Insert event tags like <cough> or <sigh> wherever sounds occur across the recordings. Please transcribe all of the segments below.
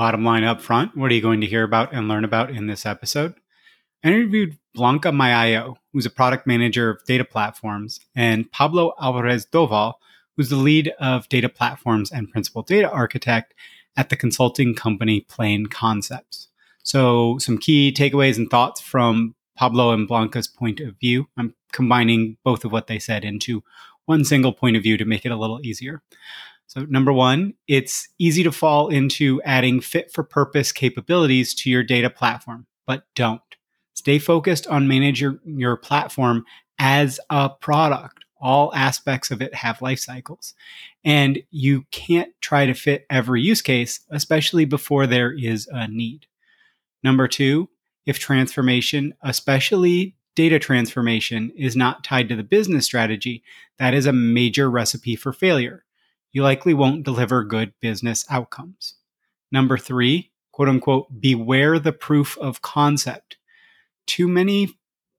Bottom line up front, what are you going to hear about and learn about in this episode? I interviewed Blanca Mayayo, who's a product manager of data platforms, and Pablo Alvarez Doval, who's the lead of data platforms and principal data architect at the consulting company Plain Concepts. So, some key takeaways and thoughts from Pablo and Blanca's point of view. I'm combining both of what they said into one single point of view to make it a little easier. So, number one, it's easy to fall into adding fit for purpose capabilities to your data platform, but don't. Stay focused on managing your, your platform as a product. All aspects of it have life cycles. And you can't try to fit every use case, especially before there is a need. Number two, if transformation, especially data transformation, is not tied to the business strategy, that is a major recipe for failure you likely won't deliver good business outcomes. Number three, quote unquote, beware the proof of concept. Too many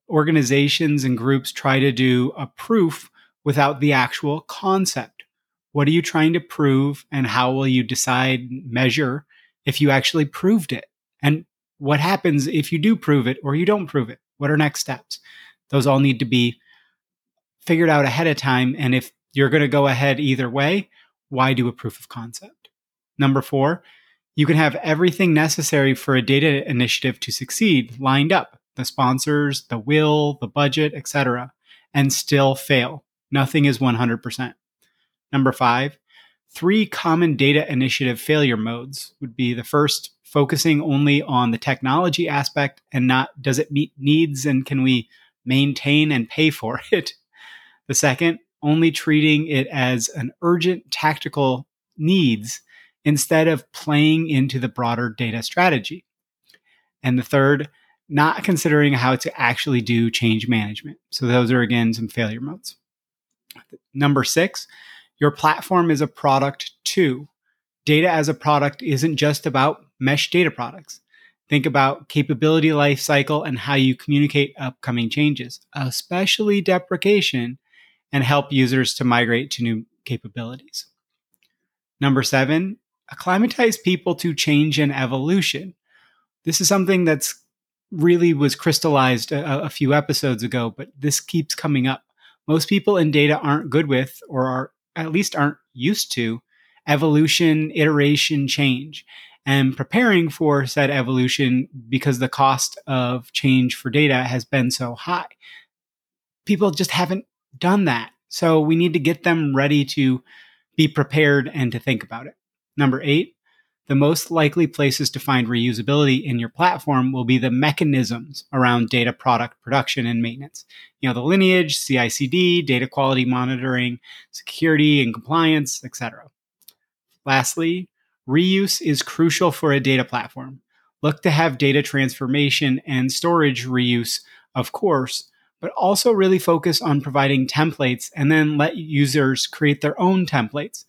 organizations and groups try to do a proof without the actual concept. What are you trying to prove, and how will you decide, measure if you actually proved it? And what happens if you do prove it or you don't prove it? What are next steps? Those all need to be figured out ahead of time. And if you're going to go ahead either way, why do a proof of concept? Number four, you can have everything necessary for a data initiative to succeed lined up the sponsors, the will, the budget, etc., and still fail. Nothing is 100%. Number five, three common data initiative failure modes would be the first, focusing only on the technology aspect and not does it meet needs and can we maintain and pay for <laughs> it. The second, only treating it as an urgent tactical needs instead of playing into the broader data strategy. And the third, not considering how to actually do change management. So those are again some failure modes. Number six, your platform is a product too. Data as a product isn't just about mesh data products. Think about capability lifecycle and how you communicate upcoming changes, especially deprecation and help users to migrate to new capabilities. Number seven, acclimatize people to change and evolution. This is something that's really was crystallized a, a, few episodes ago, but this keeps coming up. Most people in data aren't good with, or are at least aren't used to, evolution, iteration, change, and preparing for said evolution because the cost of change for data has been so high. People just haven't done that. So we need to get them ready to be prepared and to think about it. Number eight, the most likely places to find reusability in your platform will be the mechanisms around data product production and maintenance. You know, the lineage, CI/CD, data quality monitoring, security and compliance, etc. Lastly, reuse is crucial for a data platform. Look to have data transformation and storage reuse, of course, but also really focus on providing templates and then let users create their own templates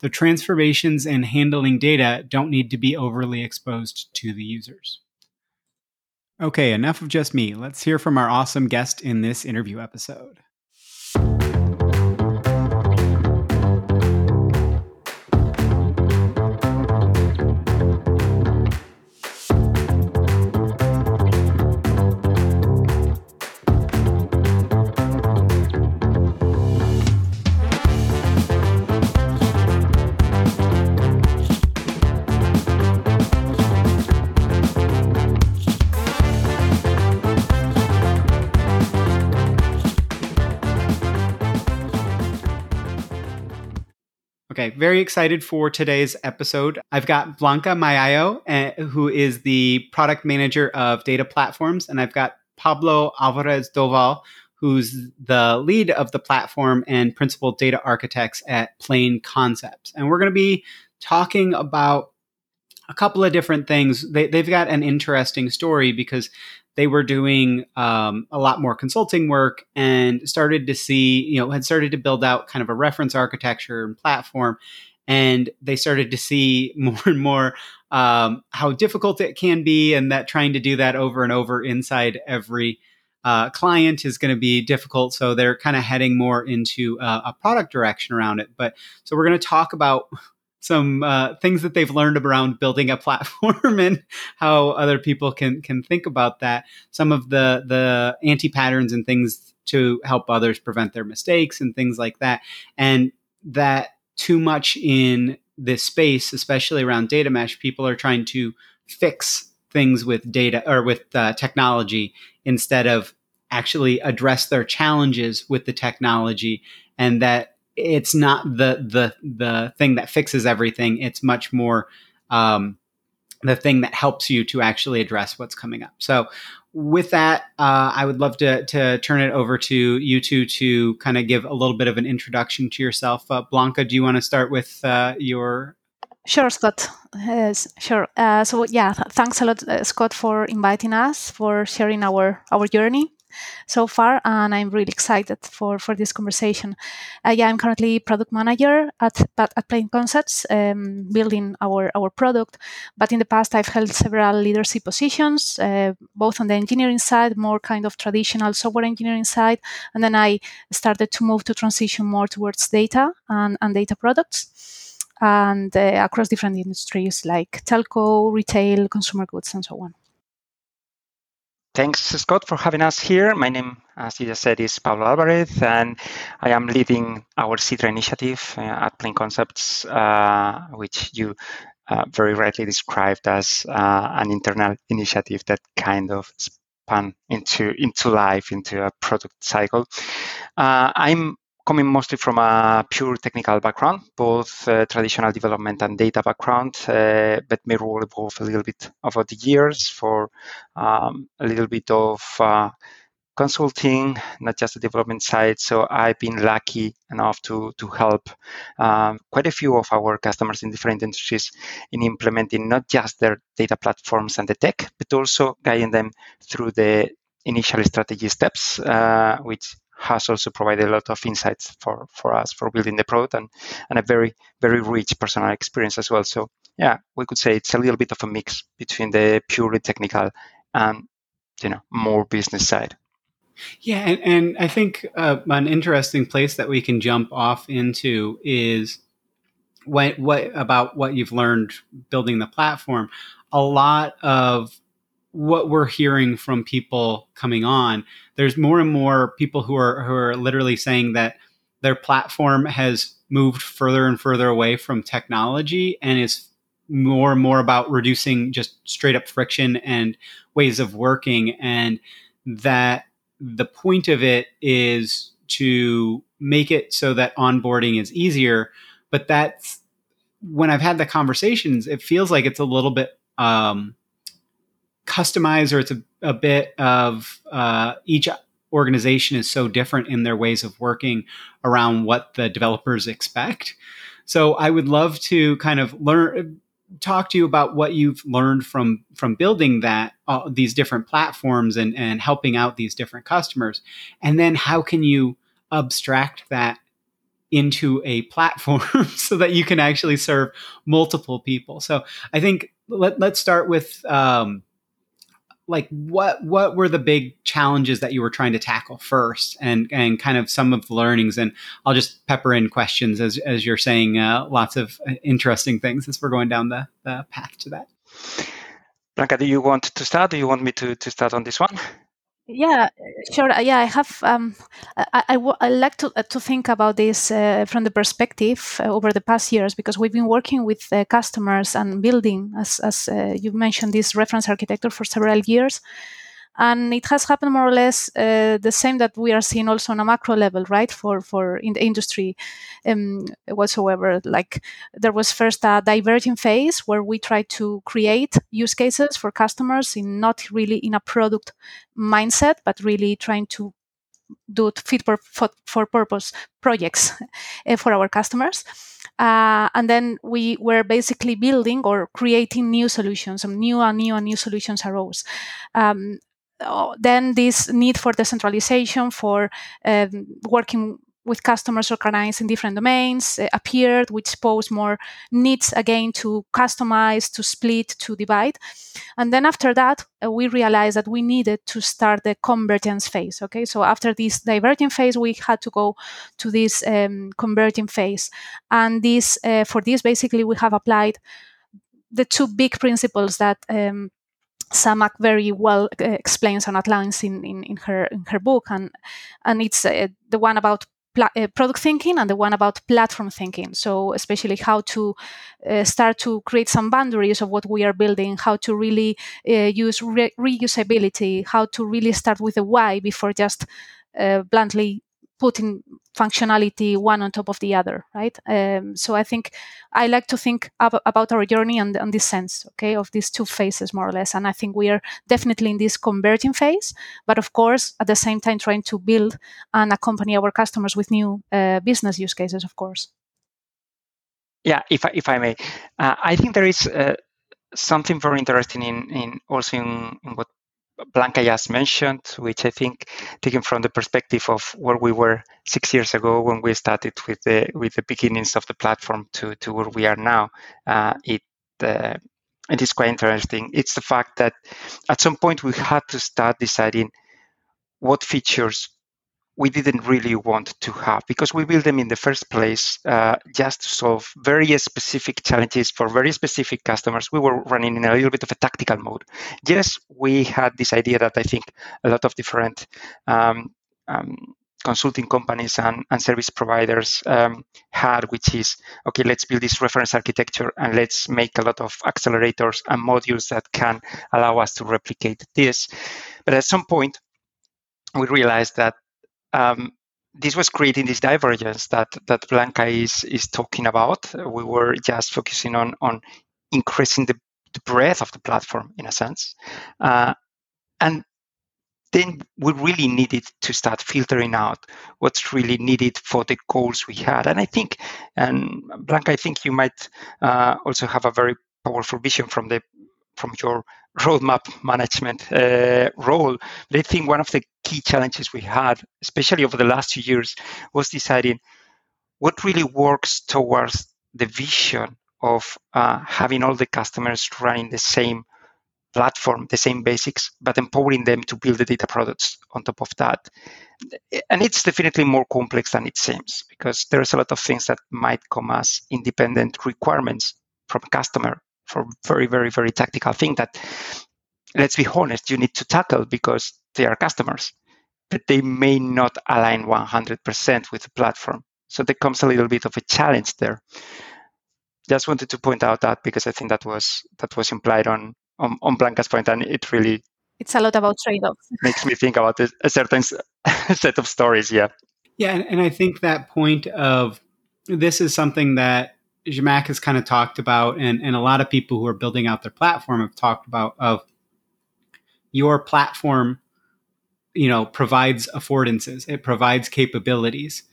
the transformations and handling data don't need to be overly exposed to the users. Okay, enough of just me. Let's hear from our awesome guest in this interview episode. Okay, very excited for today's episode. I've got Blanca Mayayo, uh, who is the product manager of data platforms, and I've got Pablo Alvarez Doval, who's the lead of the platform and principal data architects at Plain Concepts. And we're going to be talking about a couple of different things. They, have got an interesting story because they were doing um, a lot more consulting work and started to see, you know, had started to build out kind of a reference architecture and platform. And they started to see <laughs> more and more um, how difficult it can be, and that trying to do that over and over inside every uh, client is going to be difficult. So they're kind of heading more into uh, a product direction around it. But so we're going to talk about some uh, things that they've learned around building a platform <laughs> and how other people can can think about that. Some of the the anti patterns and things to help others prevent their mistakes and things like that. And that too much in this space, especially around data mesh, people are trying to fix things with data or with uh, technology instead of actually address their challenges with the technology and that it's not the the the thing that fixes everything. It's much more um, the thing that helps you to actually address what's coming up. So, with that, uh, I would love to to turn it over to you two to kind of give a little bit of an introduction to yourself. Uh, Blanca, do you want to start with uh, your? Sure, Scott. Yes, sure. Uh, so yeah, thanks a lot, uh, Scott, for inviting us for sharing our our journey so far, and I'm really excited for, for this conversation. Uh, yeah, I'm currently product manager at at, at Plain Concepts, um, building our our product. But in the past, I've held several leadership positions, uh, both on the engineering side, more kind of traditional software engineering side, and then I started to move to transition more towards data and, and data products. And uh, across different industries like telco, retail, consumer goods, and so on. Thanks, Scott, for having us here. My name, as you just said, is Pablo Alvarez, and I am leading our Sidra initiative uh, at Plain Concepts, uh, which you uh, very rightly described as uh, an internal initiative that kind of spun into into life, into a product cycle. Uh, I'm coming mostly from a pure technical background, both uh, traditional development and data background, uh, but my role evolved a little bit over the years for um, a little bit of uh, consulting, not just the development side. So I've been lucky enough to to help um, quite a few of our customers in different industries in implementing not just their data platforms and the tech, but also guiding them through the initial strategy steps, uh, which has also provided a lot of insights for, for us for building the product and, and a very, very rich personal experience as well. So yeah, we could say it's a little bit of a mix between the purely technical and you know more business side. Yeah, and, and I think uh, an interesting place that we can jump off into is what what about what you've learned building the platform. A lot of what we're hearing from people coming on, there's more and more people who are who are literally saying that their platform has moved further and further away from technology and is more and more about reducing just straight up friction and ways of working and that the point of it is to make it so that onboarding is easier. But that's when I've had the conversations, it feels like it's a little bit um, customized or it's a, a bit of uh, each organization is so different in their ways of working around what the developers expect. So I would love to kind of learn talk to you about what you've learned from from building that uh, these different platforms and and helping out these different customers and then how can you abstract that into a platform <laughs> so that you can actually serve multiple people so i think let, let's start with um, like what what were the big challenges that you were trying to tackle first and and kind of some of the learnings? And i'll just pepper in questions as as you're saying uh, lots of uh, interesting things as we're going down the, the path to that. Blanca do you want to start? Do you want me to to start on this one yeah, sure. Uh, yeah, I have. Um, I, I, I like to uh, to think about this uh, from the perspective uh, over the past years because we've been working with uh, customers and building, as as uh, you mentioned, this reference architecture for several years, and it has happened more or less uh, the same that we are seeing also on a macro level right? For for in the industry um, whatsoever. Like there was first a diverging phase where we tried to create use cases for customers in not really in a product mindset but really trying to do fit for, for, for purpose projects <laughs> uh, for our customers. Uh, and then we were basically building or creating new solutions some new and new and new solutions arose. Um, then this need for decentralization, for um, working with customers organized in different domains uh, appeared, which posed more needs again to customize, to split, to divide. And then after that, uh, we realized that we needed to start the convergence phase. Okay, so after this diverging phase, we had to go to this um, converging phase. And this, uh, for this, basically, we have applied the two big principles that um, Zhamak very well uh, explains and outlines in, in, in, her in her book, and and it's uh, the one about uh, product thinking and the one about platform thinking. So especially how to uh, start to create some boundaries of what we are building, how to really uh, use re- reusability, how to really start with the why before just uh, bluntly putting functionality one on top of the other, right? Um, so I think I like to think ab- about our journey and, and this sense, okay, of these two phases more or less. And I think we are definitely in this converging phase, but of course, at the same time, trying to build and accompany our customers with new uh, business use cases, of course. Yeah, if I, if I may, uh, I think there is uh, something very interesting in, in also in, in what Blanca just mentioned, which I think, taken from the perspective of where we were six years ago when we started with the with the beginnings of the platform to to where we are now, uh, it uh, it is quite interesting. It's the fact that at some point we had to start deciding what features we didn't really want to have because we built them in the first place uh, just to solve very specific challenges for very specific customers. We were running in a little bit of a tactical mode. Yes, we had this idea that I think a lot of different um, um, consulting companies and, and service providers um, had, which is okay, let's build this reference architecture and let's make a lot of accelerators and modules that can allow us to replicate this. But at some point, we realized that um, this was creating this divergence that that Blanca is is talking about. We were just focusing on on increasing the, the breadth of the platform in a sense, uh, and then we really needed to start filtering out what's really needed for the goals we had. And I think, and Blanca, I think you might uh, also have a very powerful vision from the from your roadmap management uh, role. But I think one of the key challenges we had, especially over the last two years, was deciding what really works towards the vision of uh, having all the customers running the same platform, the same basics, but empowering them to build the data products on top of that. And it's definitely more complex than it seems because there's a lot of things that might come as independent requirements from customer for very, very, very tactical thing that, let's be honest, you need to tackle because they are customers, but they may not align 100% with the platform. So there comes a little bit of a challenge there. Just wanted to point out that because I think that was that was implied on on, on Blanca's point, and it really it's a lot about trade-offs. <laughs> makes me think about a certain <laughs> set of stories. Yeah. Yeah, and, and I think that point of this is something that Zhamak has kind of talked about, and, and a lot of people who are building out their platform have talked about of your platform, you know, provides affordances, it provides capabilities.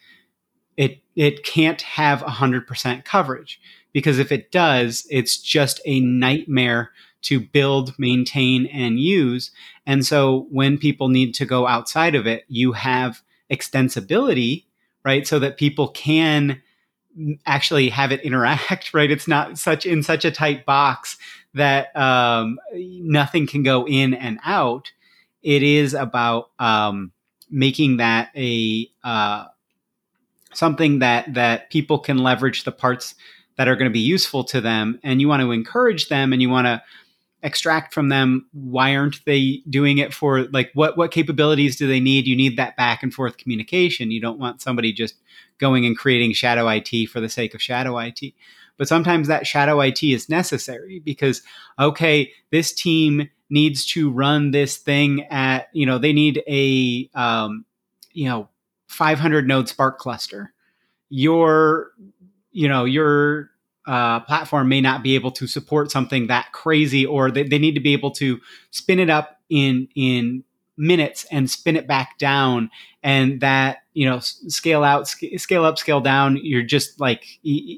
It it can't have hundred percent coverage because if it does, it's just a nightmare to build, maintain, and use. And so when people need to go outside of it, you have extensibility, right? So that people can actually have it interact, <laughs> right? It's not such in such a tight box that um, nothing can go in and out. It is about um, making that a uh, something that that people can leverage the parts that are going to be useful to them, and you want to encourage them, and you want to extract from them why aren't they doing it for like what what capabilities do they need? You need that back and forth communication. You don't want somebody just going and creating shadow IT for the sake of shadow IT but sometimes that shadow IT is necessary because okay this team needs to run this thing at you know they need a um, you know 500 node spark cluster. Your you know your uh, platform may not be able to support something that crazy, or they, they need to be able to spin it up in in minutes and spin it back down, and that you know scale out, scale up, scale down. You're just like,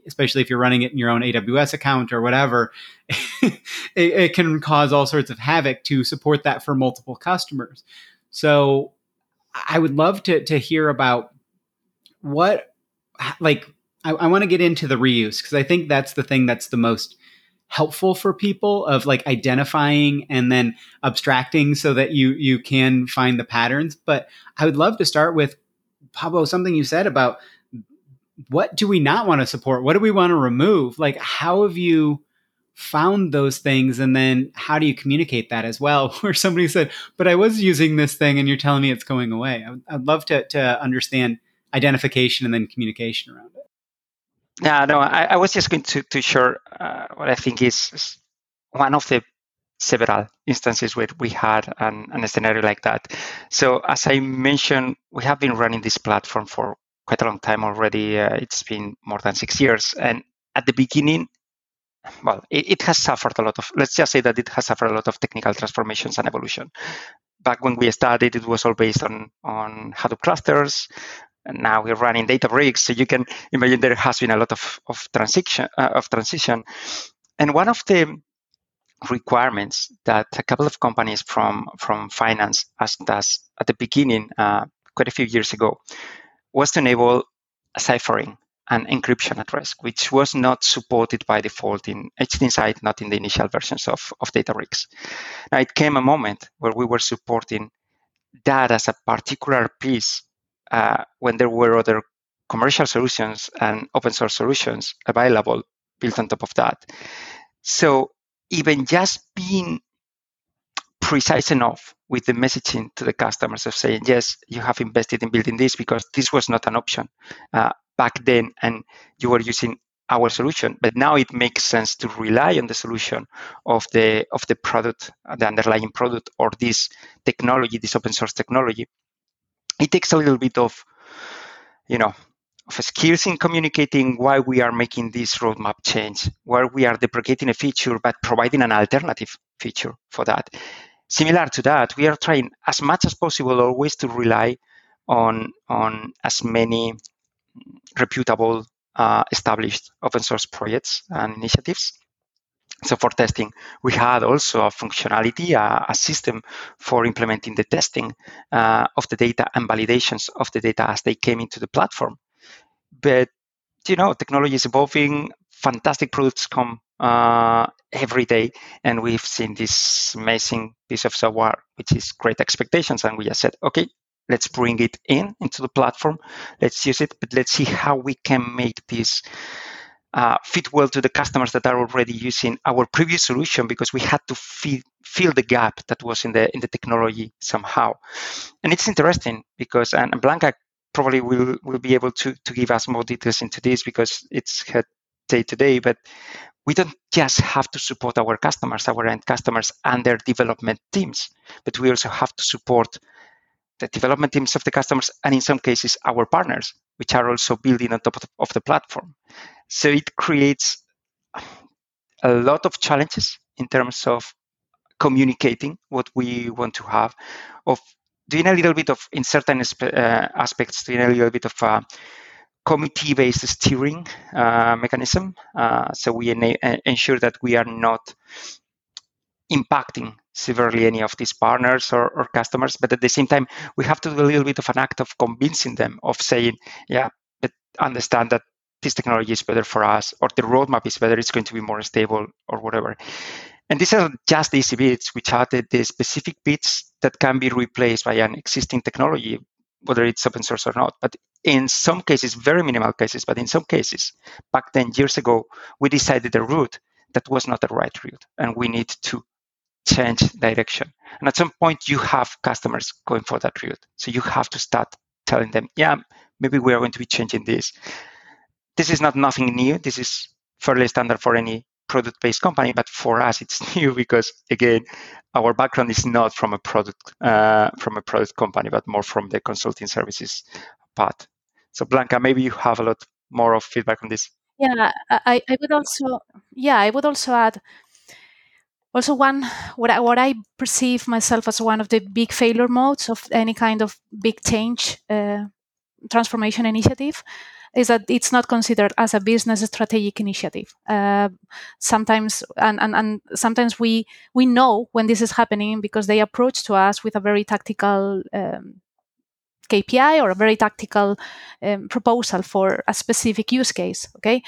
especially if you're running it in your own AWS account or whatever, <laughs> it, it can cause all sorts of havoc to support that for multiple customers. So, I would love to to hear about what like I, I want to get into the reuse because I think that's the thing that's the most helpful for people of like identifying and then abstracting so that you you can find the patterns. But i would love to start with pablo something you said about what do we not want to support? What do we want to remove? Like how have you found those things? And then how do you communicate that as well? <laughs> Where somebody said but i was using this thing and you're telling me it's going away. I would, love to, to understand identification and then communication around it yeah, no, I, I was just going to, to share uh, what I think is one of the several instances where we had an, an scenario like that. So, as I mentioned, we have been running this platform for quite a long time already. Uh, it's been more than six years. And at the beginning, well, it, it, has suffered a lot of, let's just say that it has suffered a lot of technical transformations and evolution. Back when we started, it was all based on, on Hadoop clusters and now we're running Databricks. So you can imagine there has been a lot of, of transition uh, of transition. And one of the requirements that a couple of companies from from finance asked us at the beginning, uh, quite a few years ago, was to enable ciphering and encryption at rest, which was not supported by default in HDInsight, not in the initial versions of, of Databricks. Now, it came a moment where we were supporting that as a particular piece uh, when there were other commercial solutions and open source solutions available built on top of that. So even just being precise enough with the messaging to the customers of saying, yes, you have invested in building this because this was not an option uh, back then and you were using our solution but now it makes sense to rely on the solution of the of the product the underlying product or this technology this open source technology it takes a little bit of, you know, of skills in communicating why we are making this roadmap change, where we are deprecating a feature but providing an alternative feature for that. Similar to that, we are trying as much as possible always to rely on on as many reputable, uh, established open source projects and initiatives so for testing, we had also a functionality, a, a system for implementing the testing uh, of the data and validations of the data as they came into the platform. But you know, technology is evolving. Fantastic products come uh, every day, and we've seen this amazing piece of software, which is great expectations. And we just said, okay, let's bring it in into the platform. Let's use it, but let's see how we can make this uh, fit well to the customers that are already using our previous solution because we had to feed, fill the gap that was in the in the technology somehow. And it's interesting because and Blanca probably will will be able to to give us more details into this because it's her day to day, but we don't just have to support our customers, our end customers and their development teams, but we also have to support the development teams of the customers, and in some cases, our partners, which are also building on top of the platform. So it creates a lot of challenges in terms of communicating what we want to have, of doing a little bit of, in certain uh, aspects, doing a little bit of a committee-based steering uh, mechanism. Uh, so we ena- uh, ensure that we are not impacting severely any of these partners or, or, customers, but at the same time, we have to do a little bit of an act of convincing them of saying, yeah, but understand that this technology is better for us, or the roadmap is better, it's going to be more stable, or whatever. And these are just the easy bits, which are the, the specific bits that can be replaced by an existing technology, whether it's open source or not. But in some cases, very minimal cases, but in some cases, back then, years ago, we decided a route that was not the right route, and we need to change direction. And at some point, you have customers going for that route. So you have to start telling them, yeah, maybe we are going to be changing this. This is not nothing new. This is fairly standard for any product based company, but for us, it's <laughs> new because, again, our background is not from a product uh, from a product company, but more from the consulting services part. So, Blanca, maybe you have a lot more of feedback on this. Yeah, I, I would also yeah I would also add also one what I, what I perceive myself as one of the big failure modes of any kind of big change uh, transformation initiative is that it's not considered as a business strategic initiative. Uh, sometimes, and, and, and sometimes we we know when this is happening because they approach to us with a very tactical um, KPI or a very tactical um, proposal for a specific use case. Okay,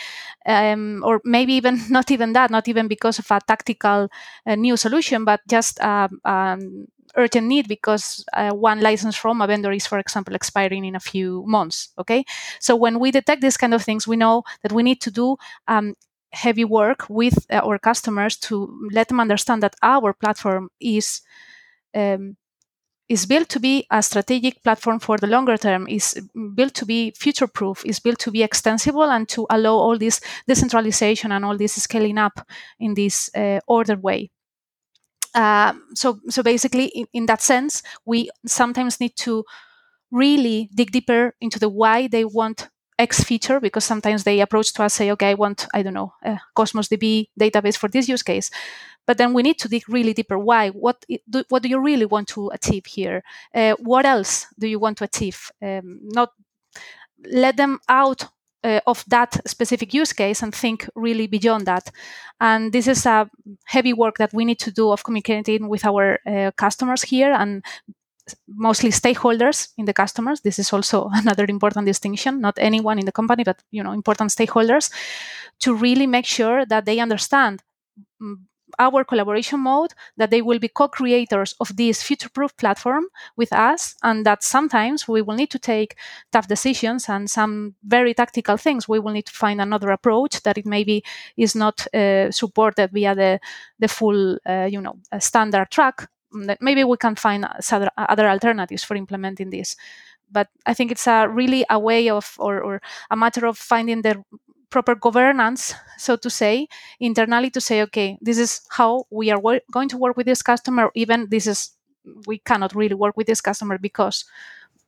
um, or maybe even <laughs> not even that, not even because of a tactical uh, new solution, but just um, um, urgent need because uh, one license from a vendor is, for example, expiring in a few months. Okay, so when we detect these kind of things, we know that we need to do um, heavy work with uh, our customers to let them understand that our platform is um, is built to be a strategic platform for the longer term, is built to be future proof, is built to be extensible and to allow all this decentralization and all this scaling up in this uh, ordered way. Uh, so, so basically, in, in that sense, we sometimes need to really dig deeper into the why they want X feature because sometimes they approach to us say, okay, I want, I don't know, a Cosmos DB database for this use case. But then we need to dig really deeper. Why? What do, what do you really want to achieve here? Uh, what else do you want to achieve? Um, not let them out uh, of that specific use case and think really beyond that. And this is a heavy work that we need to do of communicating with our uh, customers here and mostly stakeholders in the customers. This is also <laughs> another important distinction, not anyone in the company, but you know, important stakeholders to really make sure that they understand mm, our collaboration mode that they will be co-creators of this future-proof platform with us and that sometimes we will need to take tough decisions and some very tactical things. We will need to find another approach that it maybe is not uh, supported via the the full uh, you know standard track. That maybe we can find other alternatives for implementing this. But i think it's a really a way of or, or a matter of finding the proper governance, so to say, internally to say, okay, this is how we are wor- going to work with this customer. Even this is we cannot really work with this customer because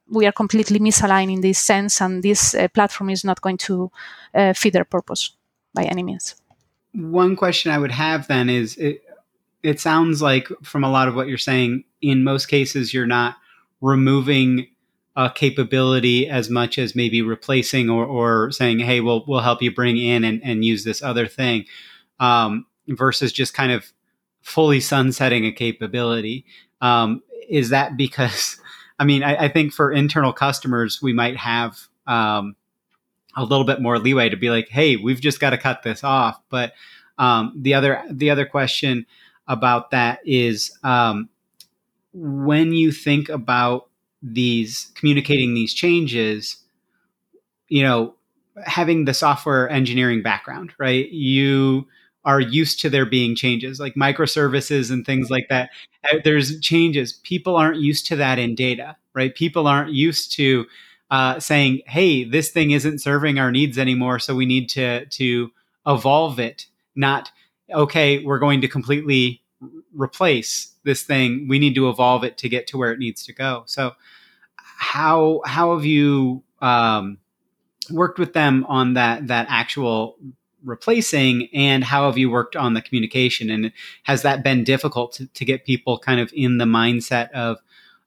we are completely misaligned in this sense, and this uh, platform is not going to uh, fit their purpose by any means. One question I would have then is it, it sounds like from a lot of what you're saying, in most cases, you're not removing a capability as much as maybe replacing or, or saying, hey, we'll, we'll help you bring in and, and use this other thing um, versus just kind of fully sunsetting a capability. Um, is that <laughs> because, I mean, I, I, think for internal customers, we might have um, a little bit more leeway to be like, hey, we've just got to cut this off. But um, the other the other question about that is um, when you think about these communicating these changes, you know, having the software engineering background, right? You are used to there being changes like microservices and things like that. Uh, there's changes. People aren't used to that in data, right? People aren't used to uh, saying, "Hey, this thing isn't serving our needs anymore, so we need to to evolve it." Not, okay, we're going to completely replace this thing. We need to evolve it to get to where it needs to go. So, how how have you um, worked with them on that that actual replacing and how have you worked on the communication and has that been difficult to, to get people kind of in the mindset of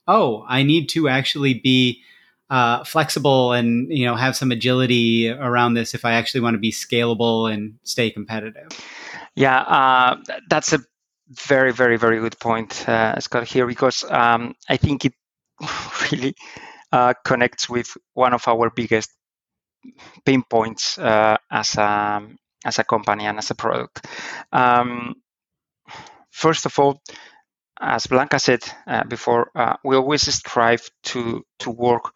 oh i need to actually be uh, flexible and you know have some agility around this if i actually want to be scalable and stay competitive yeah uh, that's a very very very good point uh, scott here because um, i think it <laughs> really uh, connects with one of our biggest pain points uh, as a as a company and as a product. Um, first of all, as Blanca said uh, before, uh, we always strive to to work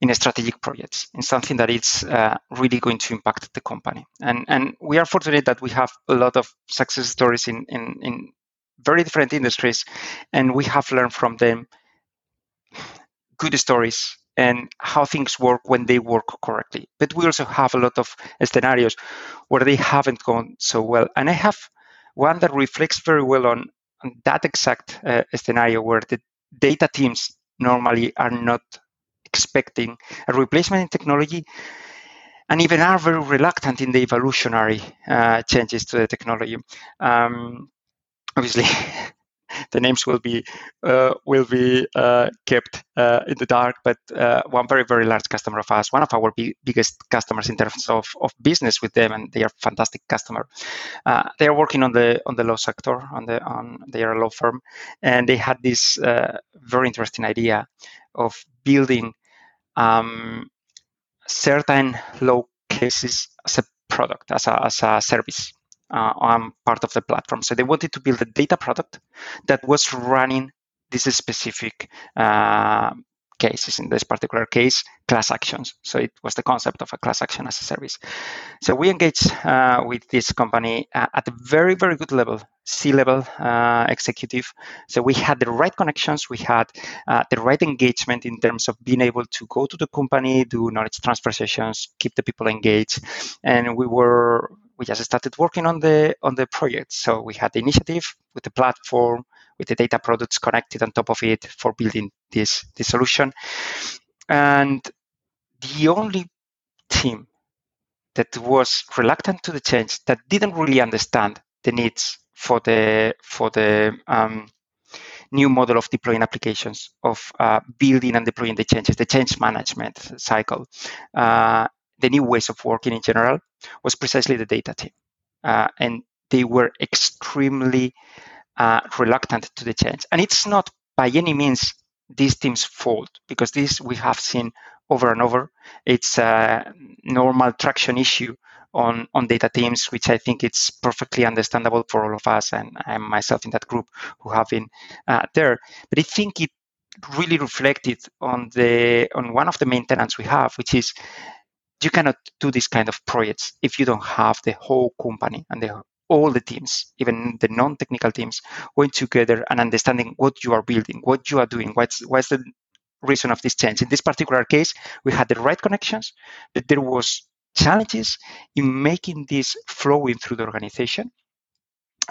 in strategic projects, in something that is uh, really going to impact the company. And and we are fortunate that we have a lot of success stories in in, in very different industries, and we have learned from them good stories and how things work when they work correctly. But we also have a lot of scenarios where they haven't gone so well. And I have one that reflects very well on, on that exact uh, scenario where the data teams normally are not expecting a replacement in technology and even are very reluctant in the evolutionary uh, changes to the technology. Um, obviously, <laughs> the names will be uh, will be uh, kept uh, in the dark. But uh, one very very large customer of us, one of our biggest customers in terms of, of business with them, and they are fantastic customer. Uh, they are working on the on the law sector, on the on they are a law firm, and they had this very interesting idea of building um, certain low cases as a product, as a, as a service uh, on part of the platform. So they wanted to build a data product that was running this specific uh, cases. In this particular case, class actions. So it was the concept of a class action as a service. So we engaged uh, with this company uh, at a very, very good level, C-level uh, executive. So we had the right connections, we had uh, the right engagement in terms of being able to go to the company, do knowledge transfer sessions, keep the people engaged, and we were we just started working on the on the project. So we had the initiative with the platform, with the data products connected on top of it for building this this solution. And the only team that was reluctant to the change, that didn't really understand the needs for the for the um, new model of deploying applications, of uh, building and deploying the changes, the change management cycle, uh, the new ways of working in general was precisely the data team. Uh, and they were extremely uh, reluctant to the change. And it's not by any means these teams' fault because this we have seen over and over. It's a normal traction issue on, on data teams, which I think it's perfectly understandable for all of us, and I'm myself in that group who have been uh, there. But I think it really reflected on the on one of the main tenants we have, which is you cannot do this kind of projects if you don't have the whole company and the, all the teams, even the non-technical teams, going together and understanding what you are building, what you are doing, what's what's the reason of this change. In this particular case, we had the right connections, but there was challenges in making this flowing through the organization.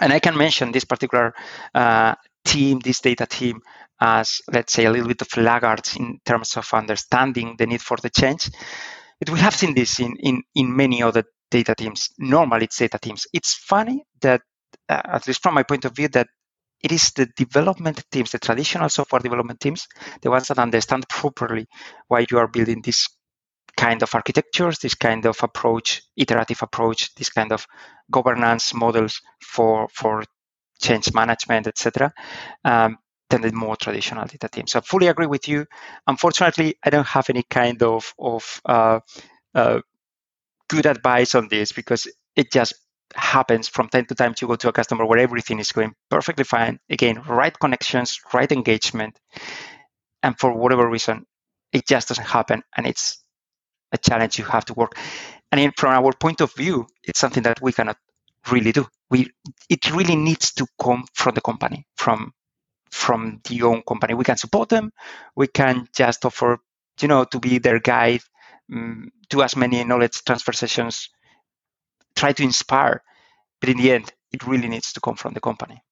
And I can mention this particular uh, team, this data team, as let's say a little bit of laggards in terms of understanding the need for the change. But we have seen this in, in, in many other data teams. Normally, it's data teams. It's funny that, uh, at least from my point of view, that it is the development teams, the traditional software development teams, the ones that understand properly why you are building this kind of architectures, this kind of approach, iterative approach, this kind of governance models for for change management, etc. Um, than the more traditional data teams. So I fully agree with you. Unfortunately, I don't have any kind of of uh, uh, good advice on this because it just happens from time to time to go to a customer where everything is going perfectly fine. Again, right connections, right engagement, and for whatever reason, it just doesn't happen, and it's a challenge you have to work. And in, from our point of view, it's something that we cannot really do. We it really needs to come from the company, from from the own company. We can support them. We can just offer, you know, to be their guide, Mm, do as many knowledge transfer sessions, try to inspire. But in the end, it really needs to come from the company.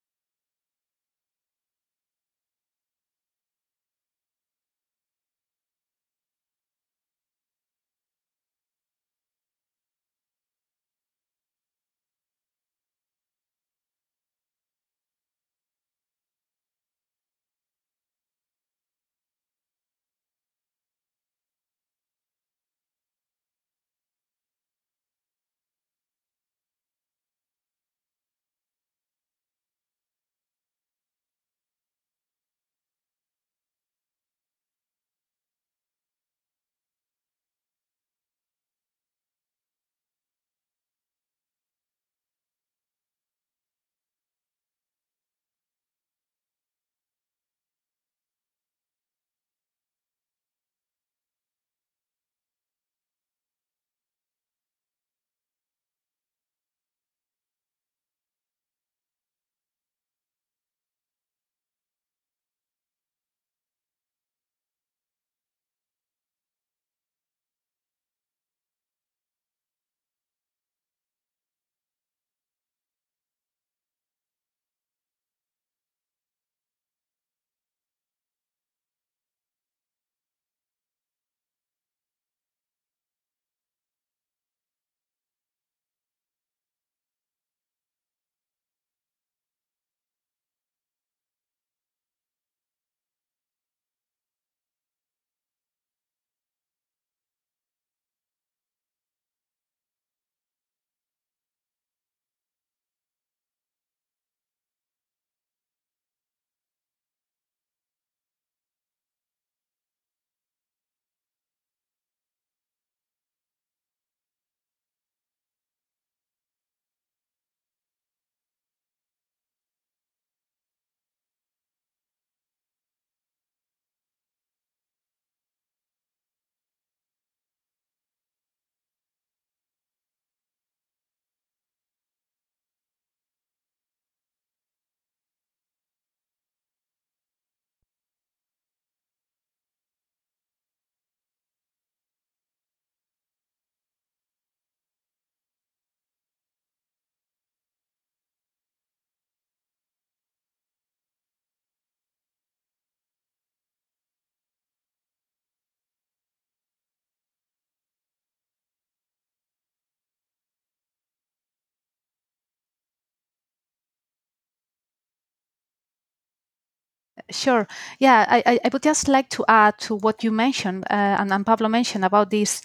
Sure. Yeah, I, I would just like to add to what you mentioned uh, and, and Pablo mentioned about this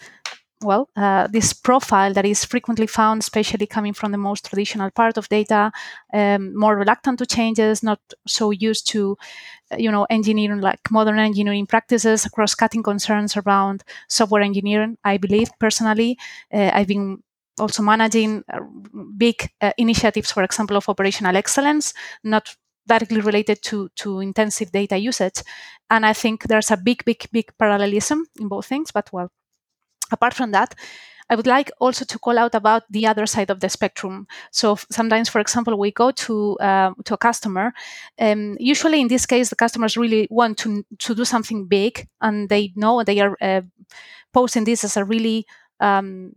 well, uh, this profile that is frequently found, especially coming from the most traditional part of data, um, more reluctant to changes, not so used to, uh, you know, engineering like modern engineering practices, cross-cutting concerns around software engineering. I believe personally, uh, I've been also managing uh, big uh, initiatives, for example, of operational excellence, not directly related to to intensive data usage and i think there's a big big big parallelism in both things but well apart from that I would like also to call out about the other side of the spectrum. So sometimes, for example, we go to uh, to a customer. Um, usually, in this case, the customers really want to to do something big, and they know they are uh, posing this as a really um,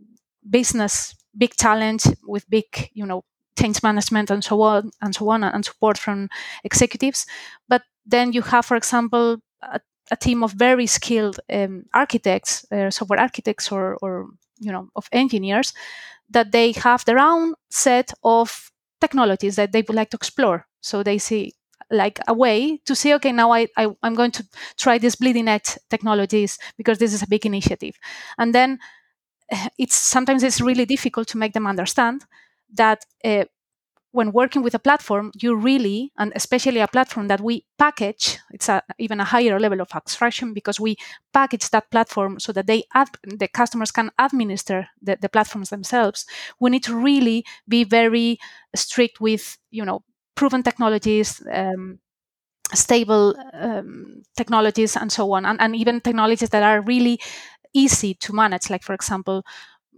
business big challenge with big, you know, change management and so on and so on and support from executives. But then you have for example a, a team of very skilled um, architects uh, software architects or, or you know of engineers that they have their own set of technologies that they would like to explore. So they see like a way to say okay now I, I i'm going to try these bleeding edge technologies because this is a big initiative. And then it's sometimes it's really difficult to make them understand that uh, when working with a platform, you really, and especially a platform that we package, it's a, even a higher level of abstraction because we package that platform so that they ad, the customers can administer the, the platforms themselves. We need to really be very strict with, you know, proven technologies, um, stable um, technologies, and so on, and, and even technologies that are really easy to manage. Like, for example,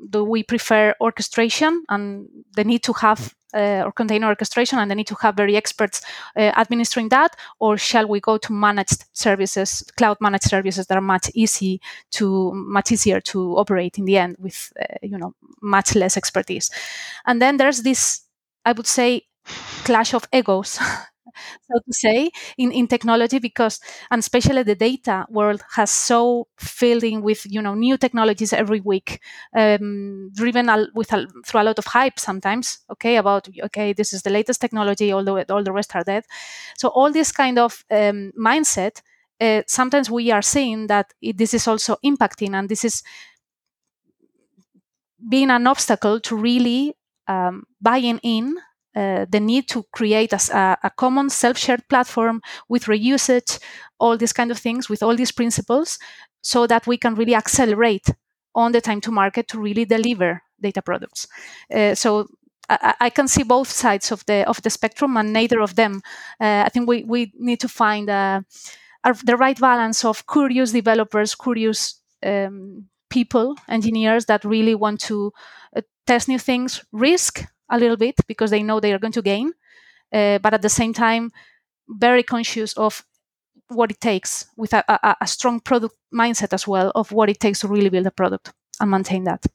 do we prefer orchestration and the need to have uh, or container orchestration and the need to have very experts uh, administering that? Or shall we go to managed services cloud managed services that are much easy to much easier to operate in the end with uh, you know much less expertise? And then there's this i would say clash of egos <laughs> <laughs> so to say, in, in technology because, and especially the data world has so filled in with, you know, new technologies every week, um, driven al- with a, through a lot of hype sometimes, okay, about, okay, this is the latest technology, although all the rest are dead. So all this kind of um, mindset, uh, sometimes we are seeing that it, this is also impacting and this is being an obstacle to really um, buying in uh, the need to create a, a common self-shared platform with reusage, all these kind of things, with all these principles, so that we can really accelerate on the time to market to really deliver data products. Uh, so I, I, can see both sides of the of the spectrum, and neither of them. Uh, I think we we need to find uh, a, the right balance of curious developers, curious um, people, engineers that really want to uh, test new things, risk a little bit because they know they are going to gain, uh, but at the same time, very conscious of what it takes with a, a, a, strong product mindset as well of what it takes to really build a product and maintain that.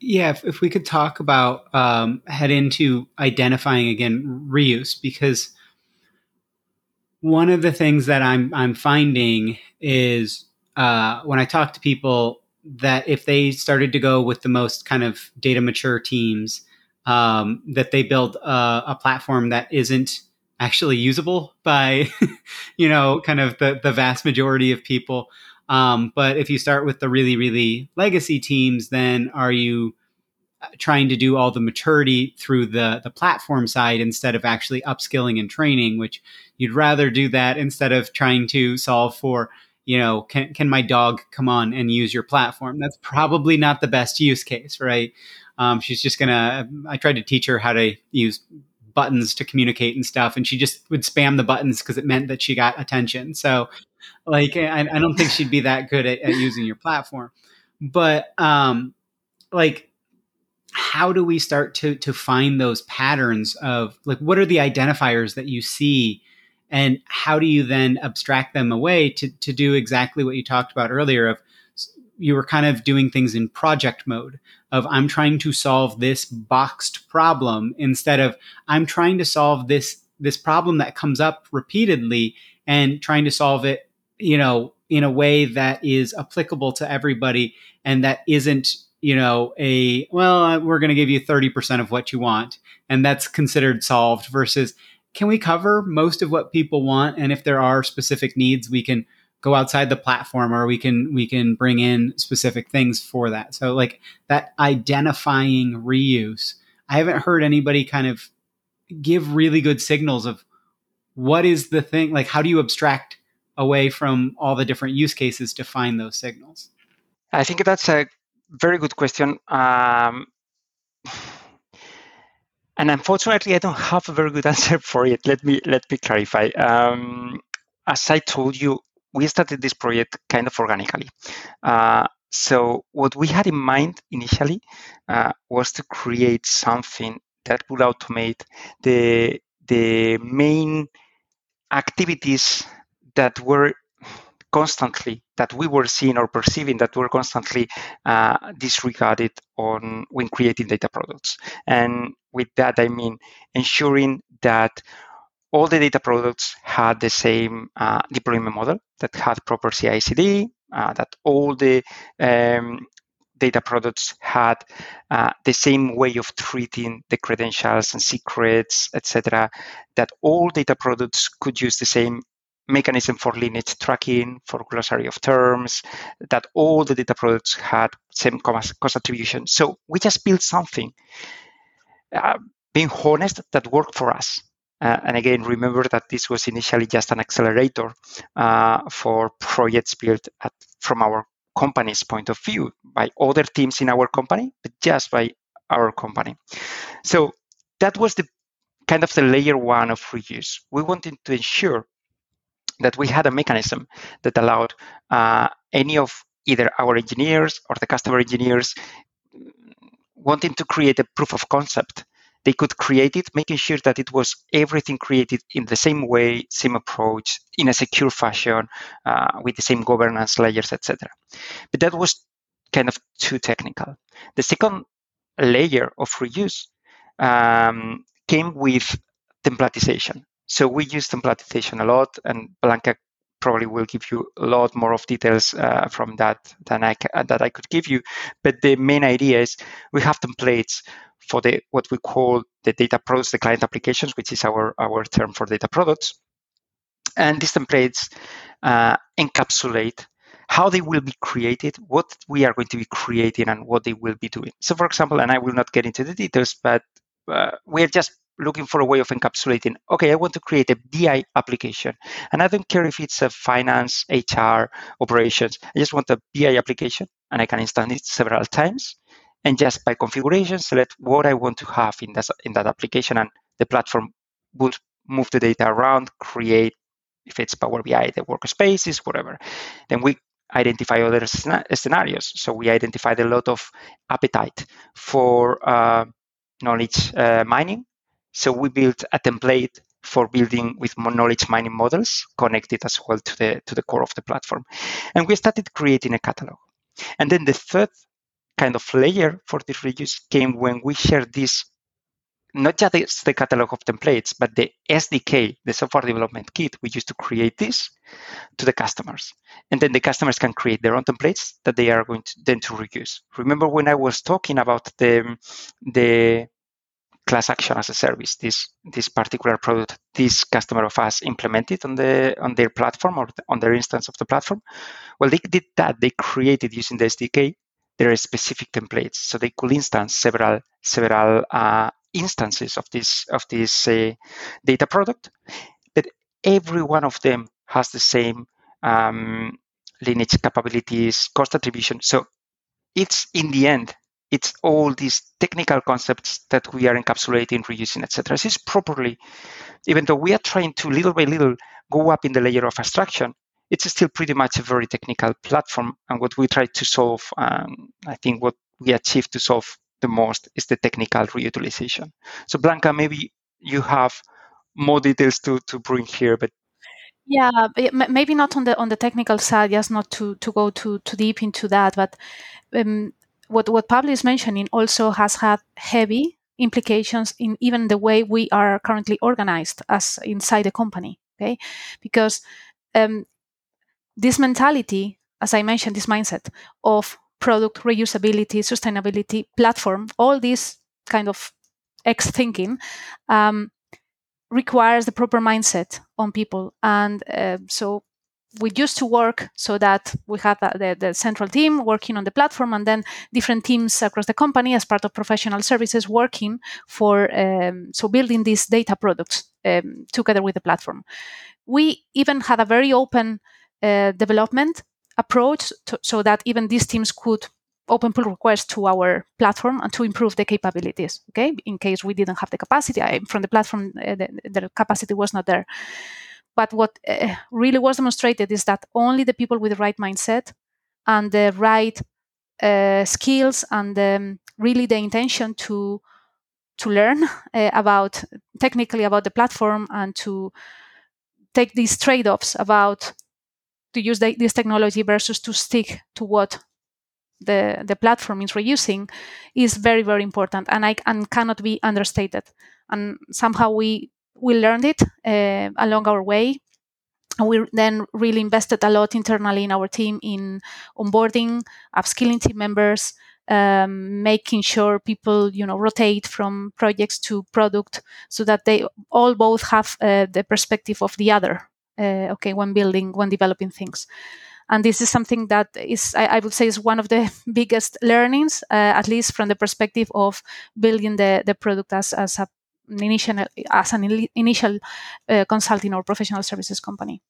Yeah, if, if we could talk about um, head into identifying again reuse because one of the things that I'm I'm finding is uh, when I talk to people that if they started to go with the most kind of data mature teams, um, that they build a, a, platform that isn't actually usable by, <laughs> you know, kind of the, the vast majority of people. Um, but if you start with the really, really legacy teams, then are you uh, trying to do all the maturity through the, the platform side instead of actually upskilling and training, which you'd rather do that instead of trying to solve for, you know, can, can my dog come on and use your platform? That's probably not the best use case, right? Um, she's just gonna. I tried to teach her how to use buttons to communicate and stuff, and she just would spam the buttons because it meant that she got attention. So, like, I, I don't think she'd be that good at, at using your platform. But, um, like, how do we start to to find those patterns of like what are the identifiers that you see? and how do you then abstract them away to, to do exactly what you talked about earlier of you were kind of doing things in project mode of I'm trying to solve this boxed problem instead of I'm trying to solve this this problem that comes up repeatedly and trying to solve it, you know, in a way that is applicable to everybody and that isn't, you know, a well, uh, we're going to give you 30% of what you want and that's considered solved versus can we cover most of what people want? And if there are specific needs, we can go outside the platform or we can we can bring in specific things for that. So like that identifying reuse. I haven't heard anybody kind of give really good signals of what is the thing like how do you abstract away from all the different use cases to find those signals? I think that's a very good question. Um, and unfortunately, I don't have a very good <laughs> answer for it. Let me let me clarify. Um, as I told you, we started this project kind of organically. Uh, so what we had in mind initially uh, was to create something that would automate the the main activities that were constantly that we were seeing or perceiving that were constantly uh, disregarded on when creating data products. And with that, I mean ensuring that all the data products had the same uh, deployment model that had proper CI/CD, uh, that all the um, data products had uh, the same way of treating the credentials and secrets, etc. That all data products could use the same mechanism for lineage tracking, for glossary of terms, that all the data products had same cost attribution. So we just built something, uh, being honest, that worked for us. Uh, and again, remember that this was initially just an accelerator uh, for projects built at, from our company's point of view by other teams in our company, but just by our company. So that was the kind of the layer one of reuse. We wanted to ensure that we had a mechanism that allowed uh, any of either our engineers or the customer engineers wanting to create a proof of concept they could create it making sure that it was everything created in the same way same approach in a secure fashion uh, with the same governance layers etc but that was kind of too technical. The second layer of reuse um, came with templatization. So we use templatization a lot, and Blanca probably will give you a lot more of details uh, from that than I that I could give you. But the main idea is we have templates for the what we call the data products, the client applications, which is our our term for data products. And these templates uh, encapsulate how they will be created, what we are going to be creating, and what they will be doing. So, for example, and I will not get into the details, but uh, we're just looking for a way of encapsulating okay i want to create a bi application and i don't care if it's a finance hr operations i just want a bi application and i can install it several times and just by configuration select what i want to have in that in that application and the platform will move the data around create if it's power bi the workspaces whatever then we identify other scenarios so we identified a lot of appetite for uh, knowledge uh, mining so we built a template for building with knowledge mining models connected as well to the to the core of the platform. And we started creating a catalog. And then the third kind of layer for this reuse came when we shared this not just the catalog of templates, but the SDK, the software development kit we used to create this to the customers. And then the customers can create their own templates that they are going to then to reuse. Remember when I was talking about the the class action as a service. This this particular product, this customer of us implemented on the on their platform or on their instance of the platform. Well, they did that. They created using the SDK their specific templates, so they could instance several several uh, instances of this of this uh, data product. But every one of them has the same um, lineage capabilities, cost attribution. So it's in the end it's all these technical concepts that we are encapsulating, reusing, etc. This is properly, even though we are trying to little by little go up in the layer of abstraction, it's still pretty much a very technical platform. And what we try to solve, um, I think what we achieve to solve the most is the technical reutilization. So Blanca, maybe you have more details to, to bring here, but yeah, maybe not on the on the technical side, just not to to go too too deep into that, but um, what what Pablo is mentioning also has had heavy implications in even the way we are currently organized as inside the company. Okay, because um, this mentality, as I mentioned, this mindset of product reusability, sustainability, platform, all this kind of X thinking, um, requires the proper mindset on people. And uh, so we used to work so that we had the, the, central team working on the platform and then different teams across the company as part of professional services working for um, so building these data products um, together with the platform we even had a very open uh, development approach to, so that even these teams could open pull requests to our platform and to improve the capabilities okay? In case we didn't have the capacity I, from the platform uh, the, the capacity was not there. But what uh, really was demonstrated is that only the people with the right mindset and the right uh, skills and um, really the intention to to learn uh, about technically about the platform and to take these trade-offs about to use the, this technology versus to stick to what the the platform is reusing is very very important and I and cannot be understated. And somehow we we learned it uh, along our way. We then really invested a lot internally in our team in onboarding, upskilling team members, um, making sure people you know rotate from projects to product so that they all both have uh, the perspective of the other okay when building when developing things and this is something that is I, would say is one of the <laughs> biggest learnings uh, at least from the perspective of building the, the product as, as a initial as an initial uh, consulting or professional services company.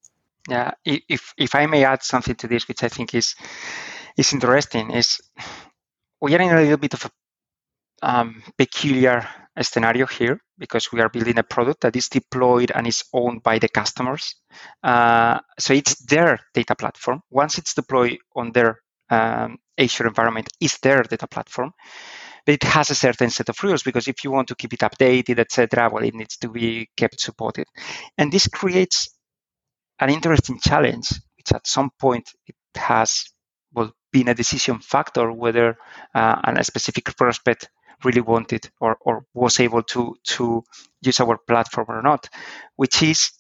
Yeah, if if I may add something to this, which I think is is interesting, is we are in a little bit of a um, peculiar scenario here because we are building a product that is deployed and is owned by the customers. Uh, so it's their data platform. Once it's deployed on their um, Azure environment, it's their data platform but it has a certain set of rules because if you want to keep it updated, etc., well, it needs to be kept supported. And this creates an interesting challenge, which at some point it has well been a decision factor whether uh, a specific prospect really wanted or, or was able to to use our platform or not, which is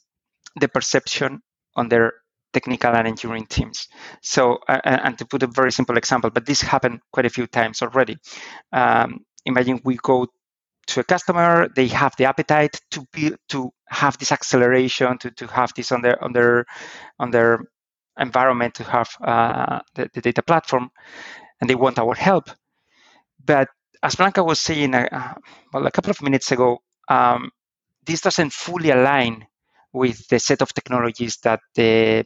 the perception on their technical and engineering teams. So, uh, and to put a very simple example, but this happened quite a few times already. Um, imagine we go to a customer, they have the appetite to be to have this acceleration, to, to have this on their on their on their environment, to have uh, the, the, data platform, and they want our help. But as Blanca was saying, uh, well, a couple of minutes ago, um, this doesn't fully align with the set of technologies that the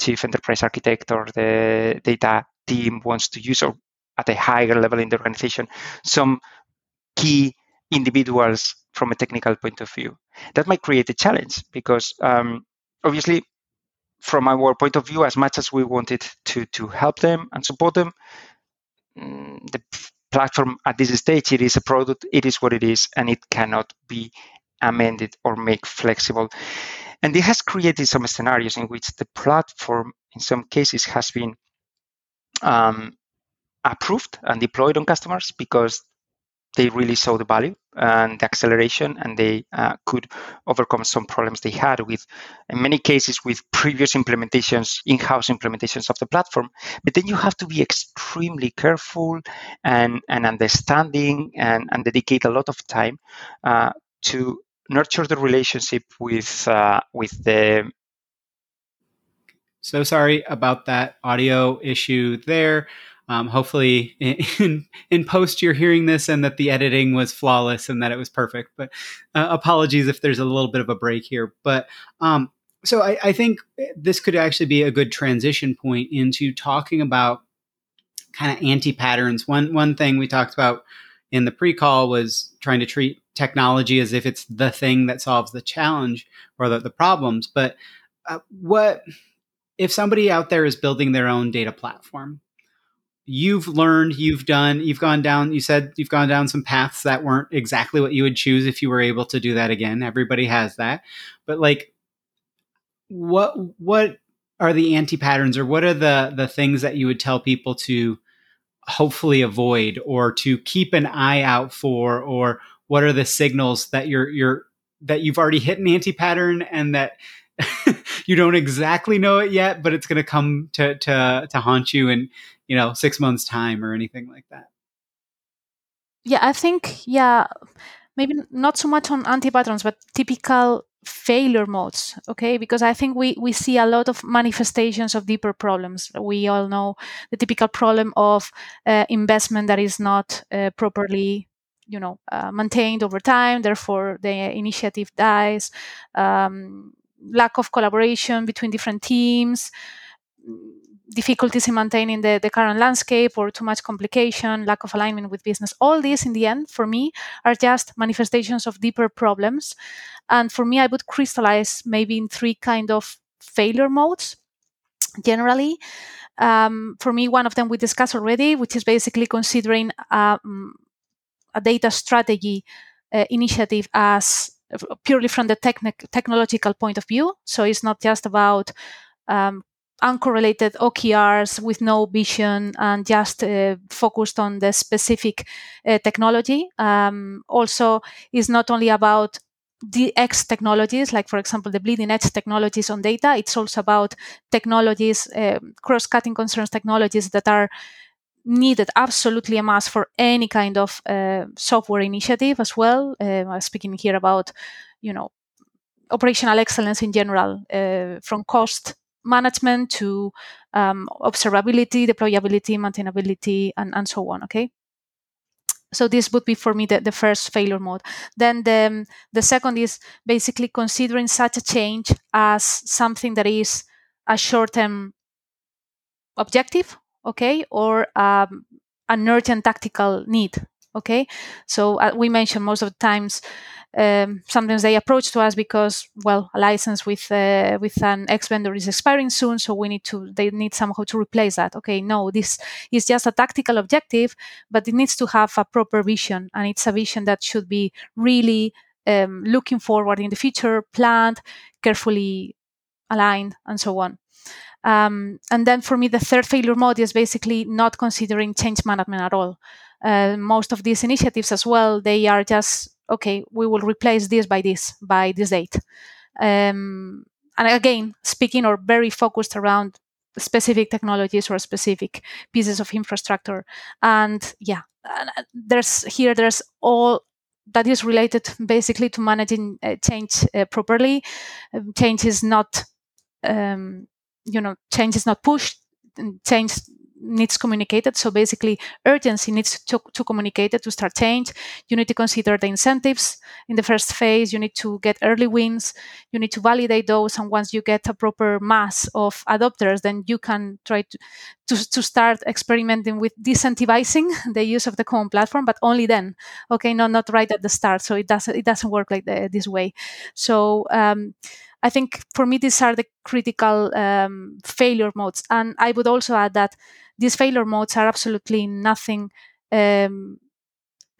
chief enterprise architect or the data team wants to use or at a higher level in the organization some key individuals from a technical point of view. That might create a challenge because um, obviously from our point of view as much as we wanted to to help them and support them mm, the platform at this stage it is a product it is what it is and it cannot be amended or make flexible. And it has created some scenarios in which the platform, in some cases, has been um, approved and deployed on customers because they really saw the value and the acceleration and they uh, could overcome some problems they had with in many cases with previous implementations in-house implementations of the platform but then you have to be extremely careful and, and understanding and, and dedicate a lot of time uh, to nurture the relationship with uh, with the. So sorry about that audio issue there. Um, hopefully, <laughs> in, in post, you're hearing this and that the editing was flawless and that it was perfect. But uh, apologies if there's a little bit of a break here. But um, so I, I think this could actually be a good transition point into talking about kind of anti patterns. One one thing we talked about in the pre-call was trying to treat technology as if it's the thing that solves the challenge or the, the problems. But uh, what if somebody out there is building their own data platform? You've learned, you've done, you've gone down, you said you've gone down some paths that weren't exactly what you would choose if you were able to do that again. Everybody has that. But like what what are the anti patterns or what are the the things that you would tell people to hopefully avoid or to keep an eye out for or what are the signals that you're you're that you've already hit an anti-pattern and that <laughs> you don't exactly know it yet but it's going to come to to to haunt you in you know 6 months time or anything like that. Yeah i think yeah maybe not so much on anti-patterns, but typical failure modes okay? Because i think we we see a lot of manifestations of deeper problems. We all know the typical problem of uh, investment that is not uh, properly you know uh, maintained over time therefore the initiative dies um, lack of collaboration between different teams difficulties in maintaining the, the current landscape or too much complication, lack of alignment with business. All these, in the end, for me, are just manifestations of deeper problems. And for me, I would crystallize maybe in three kind of failure modes. Generally, um, for me, one of them we discussed already, which is basically considering um, a data strategy uh, initiative as purely from the technic- technological point of view. So it's not just about um, uncorrelated OKRs with no vision and just uh, focused on the specific uh, technology. Um, also, is not only about the X technologies, like for example the bleeding edge technologies on data. It's also about technologies, uh, cross-cutting concerns technologies that are needed absolutely a must for any kind of uh, software initiative as well. Uh, speaking here about, you know, operational excellence in general, uh, from cost management to um, observability, deployability, maintainability, and, and so on. Okay. So this would be for me the, the first failure mode. Then the, the second is basically considering such a change as something that is a short-term objective, okay, or um, an urgent tactical need, okay. So uh, we mentioned most of the times um, sometimes they approach to us because well a license with uh, with an ex vendor is expiring soon so we need to they need somehow to replace that. Okay no this is just a tactical objective but it needs to have a proper vision and it's a vision that should be really um, looking forward in the future planned carefully aligned and so on. Um, and then for me the third failure mode is basically not considering change management at all. Uh, most of these initiatives as well they are just okay, we will replace this by this by this date. Um, and again, speaking or very focused around specific technologies or specific pieces of infrastructure. And yeah, there's here there's all that is related basically to managing uh, change uh, properly. Um, change is not, um, you know, change is not pushed. Change needs communicated. So basically, urgency needs to, to communicate it to start change. You need to consider the incentives in the first phase. You need to get early wins. You need to validate those. And once you get a proper mass of adopters, then you can try to, to, to start experimenting with disincentivizing <laughs> the use of the common platform, but only then. Okay, not not right at the start. So it doesn't it doesn't work like the, this way. So um, I think for me these are the critical um, failure modes, and I would also add that these failure modes are absolutely nothing um,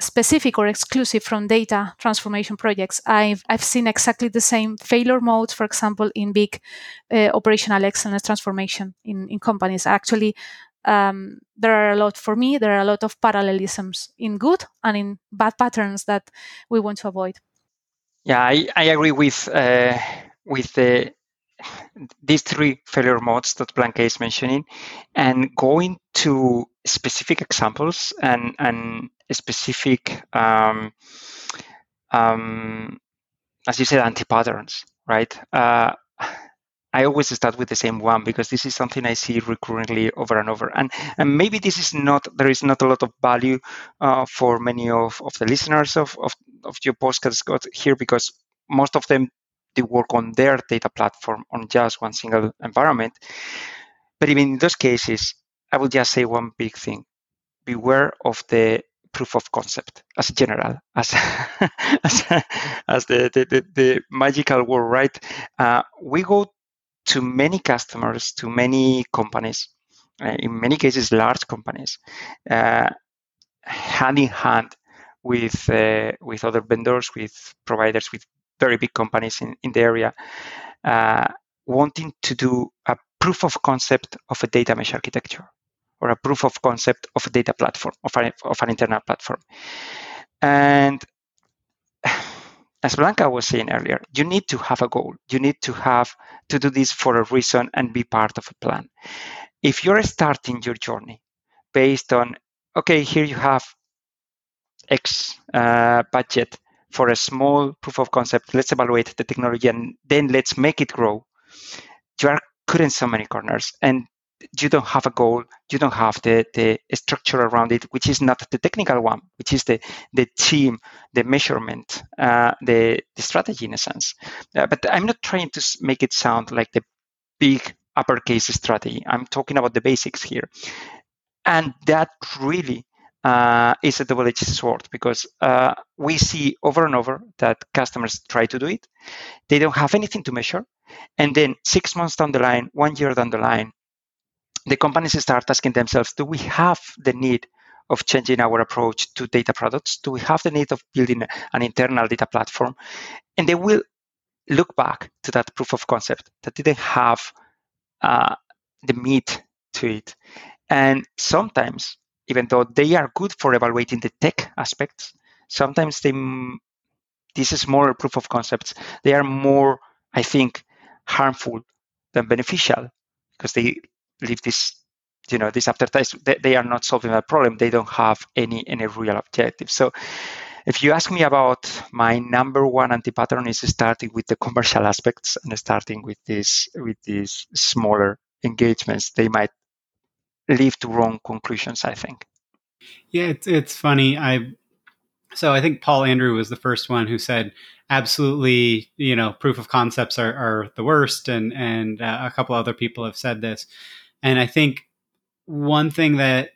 specific or exclusive from data transformation projects. I've, I've seen exactly the same failure modes, for example, in big uh, operational excellence transformation in, in companies. Actually, um, there are a lot, for me, there are a lot of parallelisms in good and in bad patterns that we want to avoid. Yeah, I, I agree with, uh, with the these three failure modes that Blanca is mentioning and going to specific examples and, and specific, um, um, as you said, anti-patterns, right? Uh, I always start with the same one because this is something I see recurrently over and over. And, and maybe this is not, there is not a lot of value uh, for many of, of the listeners of, of, of your podcast here because most of them they work on their data platform on just one single environment. But even in those cases, I will just say one big thing. Beware of the proof of concept as general, as <laughs> as, as the, the, the, the, magical word, right? Uh, we go to many customers, to many companies, uh, in many cases, large companies, uh, hand in hand with uh, with other vendors, with providers, with very big companies in, in the area uh, wanting to do a proof of concept of a data mesh architecture or a proof of concept of a data platform, of, a, of an internal platform. And <sighs> as Blanca was saying earlier, you need to have a goal. You need to have to do this for a reason and be part of a plan. If you're starting your journey based on, okay, here you have X uh, budget for a small proof of concept, let's evaluate the technology and then let's make it grow, you are cutting so many corners. And you don't have a goal, you don't have the, the structure around it, which is not the technical one, which is the, the team, the measurement, uh, the, the strategy in a sense. Uh, but I'm not trying to make it sound like the big uppercase strategy. I'm talking about the basics here. And that really uh, is a double-edged sword because uh, we see over and over that customers try to do it. They don't have anything to measure. And then six months down the line, one year down the line, the companies start asking themselves, do we have the need of changing our approach to data products? Do we have the need of building an internal data platform? And they will look back to that proof of concept that didn't have uh, the meat to it. And sometimes, even though they are good for evaluating the tech aspects, sometimes they more proof of concepts. They are more, I think, harmful than beneficial because they leave this you know this aftertaste. They, they are not solving that problem. They don't have any any real objective. So if you ask me about my number one anti-pattern is starting with the commercial aspects and starting with this with these smaller engagements they might lead to wrong conclusions i think yeah it's it's funny i so i think paul andrew was the first one who said absolutely you know proof of concepts are, are the worst and and uh, a couple other people have said this and I think one thing that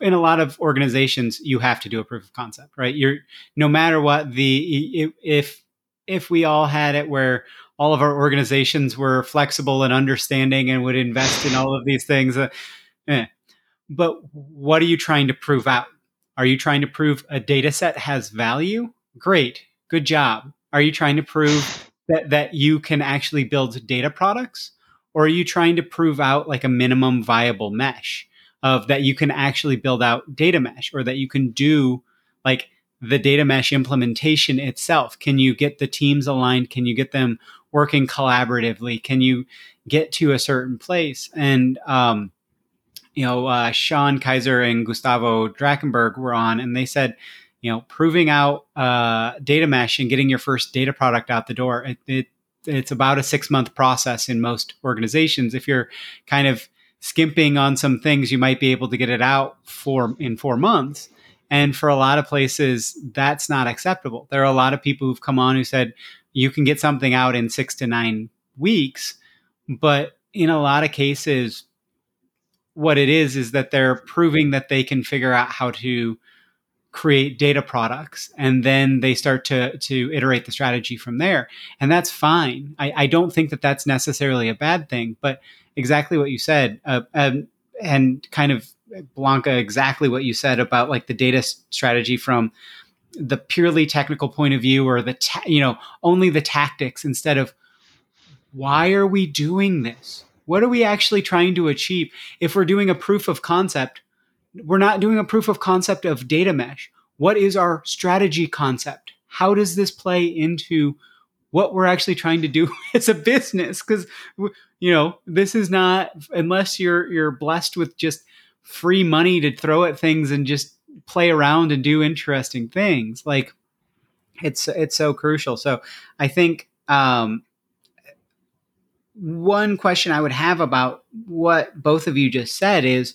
in a lot of organizations you have to do a proof of concept, right? You're no matter what the if if we all had it where all of our organizations were flexible and understanding and would invest in all of these things. Uh, eh. But what are you trying to prove out? Are you trying to prove a data set has value? Great. Good job. Are you trying to prove that, that you can actually build data products? or are you trying to prove out like a minimum viable mesh of that you can actually build out data mesh or that you can do like the data mesh implementation itself can you get the teams aligned can you get them working collaboratively can you get to a certain place and um, you know uh, sean kaiser and gustavo drachenberg were on and they said you know proving out uh, data mesh and getting your first data product out the door it, it it's about a six month process in most organizations. If you're kind of skimping on some things, you might be able to get it out for in four months. And for a lot of places, that's not acceptable. There are a lot of people who've come on who said you can get something out in six to nine weeks, but in a lot of cases, what it is is that they're proving that they can figure out how to create data products and then they start to to iterate the strategy from there. And that's fine. I, I don't think that that's necessarily a bad thing but exactly what you said uh, um, and kind of blanca exactly what you said about like the data strategy from the purely technical point of view or the ta- you know only the tactics instead of why are we doing this what are we actually trying to achieve if we're doing a proof of concept we're not doing a proof of concept of data mesh. What is our strategy concept? How does this play into what we're actually trying to do <laughs> as a business? Because you know, this is not unless you're you're blessed with just free money to throw at things and just play around and do interesting things. Like it's it's so crucial. So I think um, one question I would have about what both of you just said is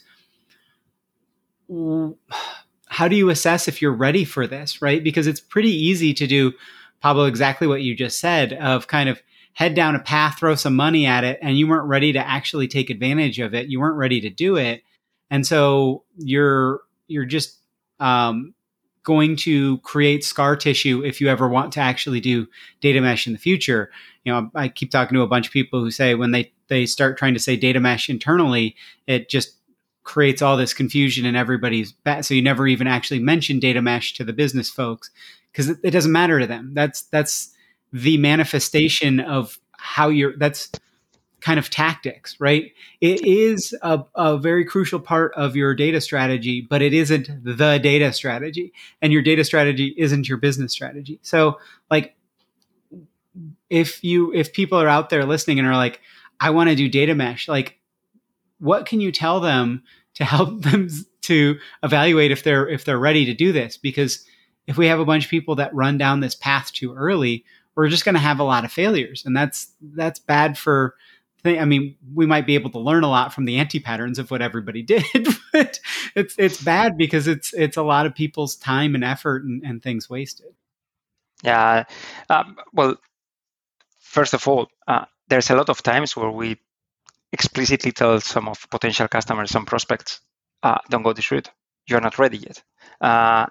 how do you assess if you're ready for this, right? Because it's pretty easy to do, Pablo, exactly what you just said of kind of head down a path, throw some money at it, and you weren't ready to actually take advantage of it. You weren't ready to do it. And so you're you're just um, going to create scar tissue if you ever want to actually do data mesh in the future. You know, I keep talking to a bunch of people who say when they they start trying to say data mesh internally, it just creates all this confusion in everybody's back. So you never even actually mention data mesh to the business folks because it, it, doesn't matter to them. That's that's the manifestation of how you're. That's kind of tactics, right? It is a, a very crucial part of your data strategy, but it isn't the data strategy, and your data strategy isn't your business strategy. So, like, if you if people are out there listening and are like, I want to do data mesh, like what can you tell them to help <laughs> them to evaluate if they're if they're ready to do this because if we have a bunch of people that run down this path too early, we're just going to have a lot of failures, and that's that's bad for. I mean, we might be able to learn a lot from the anti patterns of what everybody <laughs> did, but it's it's bad because it's it's a lot of people's time and effort and, and things wasted. Yeah, um, well, first of all, uh, there's a lot of times where we explicitly tell some of potential customers, some prospects, uh, don't go this route. You're not ready yet. Uh,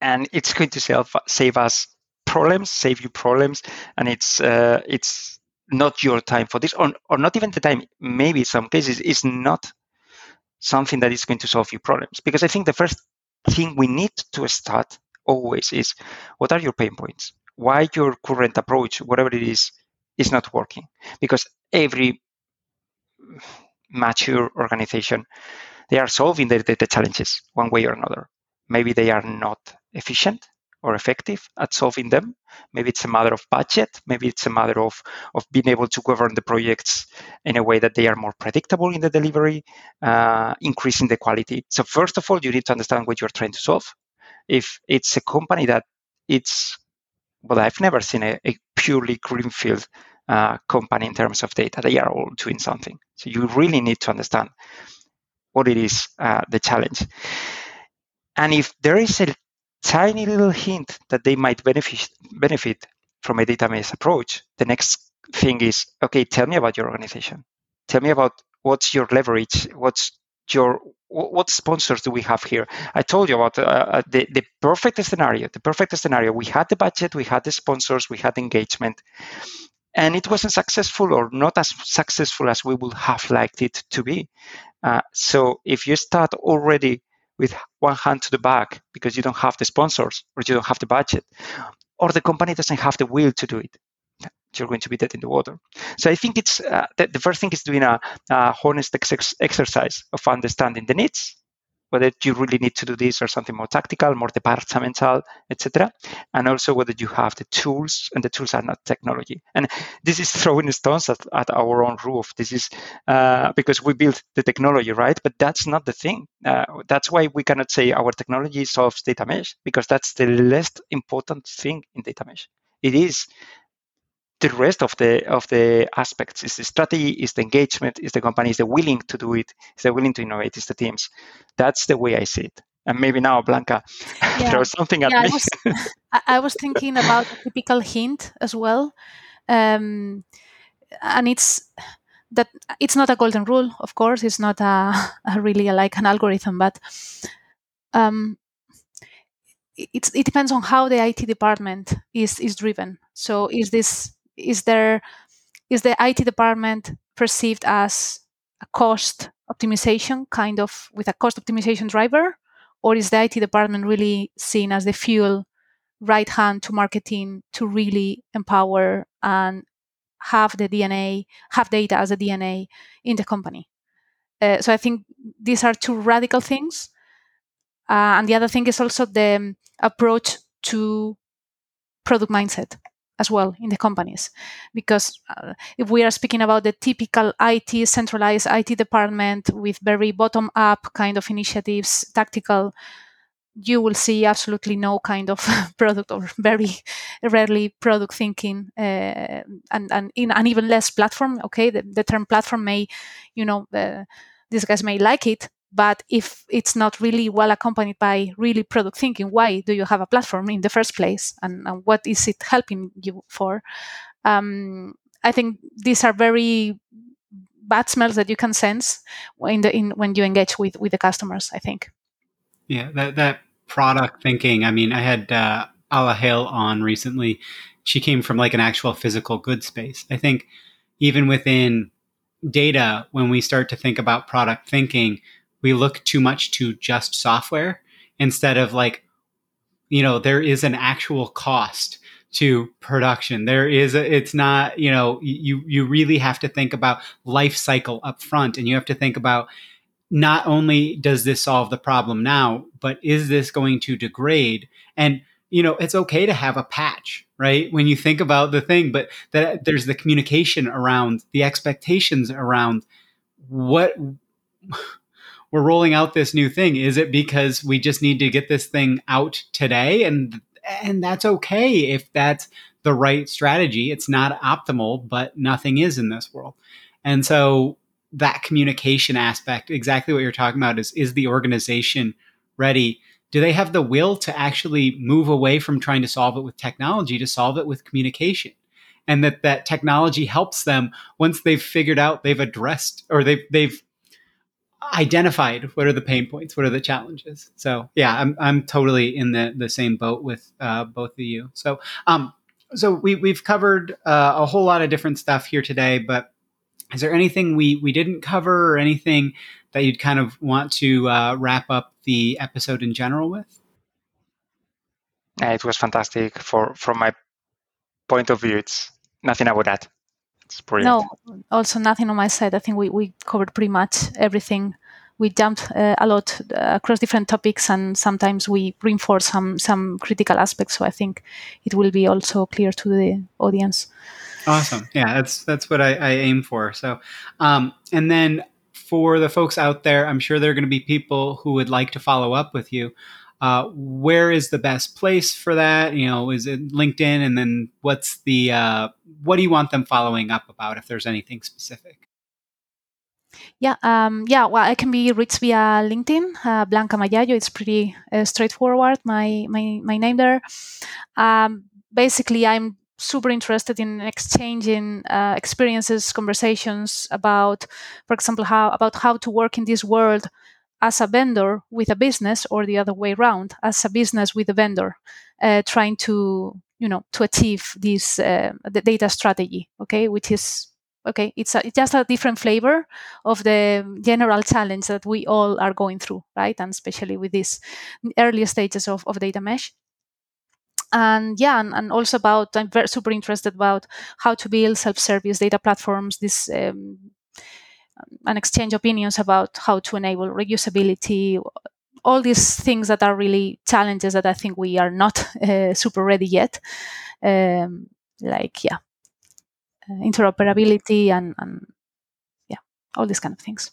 and it's going to save, save us problems, save you problems, and it's uh, it's not your time for this, or, or not even the time. Maybe in some cases it's not something that is going to solve your problems. Because I think the first thing we need to start always is what are your pain points? Why your current approach, whatever it is, is not working? Because every mature organization, they are solving the, the, the challenges one way or another. Maybe they are not efficient or effective at solving them. Maybe it's a matter of budget. Maybe it's a matter of, of being able to govern the projects in a way that they are more predictable in the delivery, uh, increasing the quality. So first of all, you need to understand what you're trying to solve. If it's a company that it's, well, I've never seen a, a purely greenfield uh, company in terms of data. They are all doing something. So you really need to understand what it is, uh, the challenge. And if there is a tiny little hint that they might benefit benefit from a data mesh approach, the next thing is okay. Tell me about your organization. Tell me about what's your leverage. What's your what sponsors do we have here? I told you about uh, uh, the the perfect scenario. The perfect scenario. We had the budget. We had the sponsors. We had engagement and it wasn't successful or not as successful as we would have liked it to be. Uh, so if you start already with one hand to the back because you don't have the sponsors or you don't have the budget, or the company doesn't have the will to do it, you're going to be dead in the water. So I think it's uh, the, the, first thing is doing a, a honest ex- exercise of understanding the needs whether you really need to do this or something more tactical, more departmental, etc. And also whether you have the tools, and the tools are not technology. And this is <laughs> throwing stones at, at our own roof. This is uh, because we built the technology, right? But that's not the thing. Uh, that's why we cannot say our technology solves data mesh because that's the least important thing in data mesh. It is the rest of the of the aspects is the strategy, is the engagement, is the company, is the willing to do it, is the willing to innovate, is the teams. That's the way I see it. And maybe now Blanca <laughs> yeah. throw something at yeah, me. <laughs> I was, I was, thinking about a typical hint as well, um, and it's that it's not a golden rule. Of course, it's not a, <laughs> a really like an algorithm, but um, it's, it depends on how the IT department is is driven. So is this is there is the IT department perceived as a cost optimization kind of with a cost optimization driver or is the IT department really seen as the fuel right hand to marketing to really empower and have the DNA, have data as a DNA in the company. Uh, so I think these are two radical things. Uh, and the other thing is also the approach to product mindset as well in the companies. Because uh, if we are speaking about the typical IT centralized IT department with very bottom up kind of initiatives tactical you will see absolutely no kind of <laughs> product or very rarely product thinking uh, and and, in, and even less platform okay? The, the term platform may you know uh, these guys may like it but if it's not really well accompanied by really product thinking, why do you have a platform in the first place? And, and what is it helping you for? Um, I think these are very bad smells that you can sense in the in when you engage with with the customers. I think. Yeah, that that product thinking. I mean, I had uh, Alla Hale on recently. She came from like an actual physical goods space. I think even within data, when we start to think about product thinking, we look too much to just software instead of like, you know, there is an actual cost to production. There is a, it's not, you know, you you really have to think about life cycle up front and you have to think about not only does this solve the problem now, but is this going to degrade? And you know, it's okay to have a patch, right? When you think about the thing, but that there's the communication around the expectations around what we're rolling out this new thing is it because we just need to get this thing out today and and that's okay if that's the right strategy. It's not optimal, but nothing is in this world. And so that communication aspect, exactly what you're talking about is is the organization ready? Do they have the will to actually move away from trying to solve it with technology to solve it with communication? And that that technology helps them once they've figured out they've addressed or they've they've identified what are the pain points, what are the challenges. So yeah, I'm I'm totally in the the same boat with uh, both of you. So um so we we've covered uh, a whole lot of different stuff here today, but is there anything we we didn't cover or anything that you'd kind of want to uh, wrap up the episode in general with? It was fantastic. For from my point of view, it's nothing about that. It's brilliant. No, also nothing on my side. I think we, we covered pretty much everything. We jumped uh, a lot uh, across different topics, and sometimes we reinforce some some critical aspects. So I think it will be also clear to the audience. Awesome. Yeah, that's that's what I, I aim for. So, um, and then for the folks out there, I'm sure there are going to be people who would like to follow up with you. Uh, where is the best place for that? You know, is it LinkedIn? And then what's the uh, what do you want them following up about if there's anything specific? Yeah, um, yeah. Well, I can be reached via LinkedIn, uh, Blanca Mayayo. It's pretty uh, straightforward. My my my name there. Um, basically, I'm super interested in exchanging uh, experiences, conversations about, for example, how about how to work in this world as a vendor with a business, or the other way around, as a business with a vendor, uh, trying to you know to achieve this uh, the data strategy. Okay, which is okay. It's, a, it's just a different flavor of the general challenge that we all are going through, right? And especially with these early stages of, of data mesh and yeah and, and, also about i'm very super interested about how to build self-service data platforms this um, and exchange opinions about how to enable reusability all these things that are really challenges that i think we are not <laughs> uh, super ready yet. Um, like yeah uh, interoperability and, and yeah all these kind of things.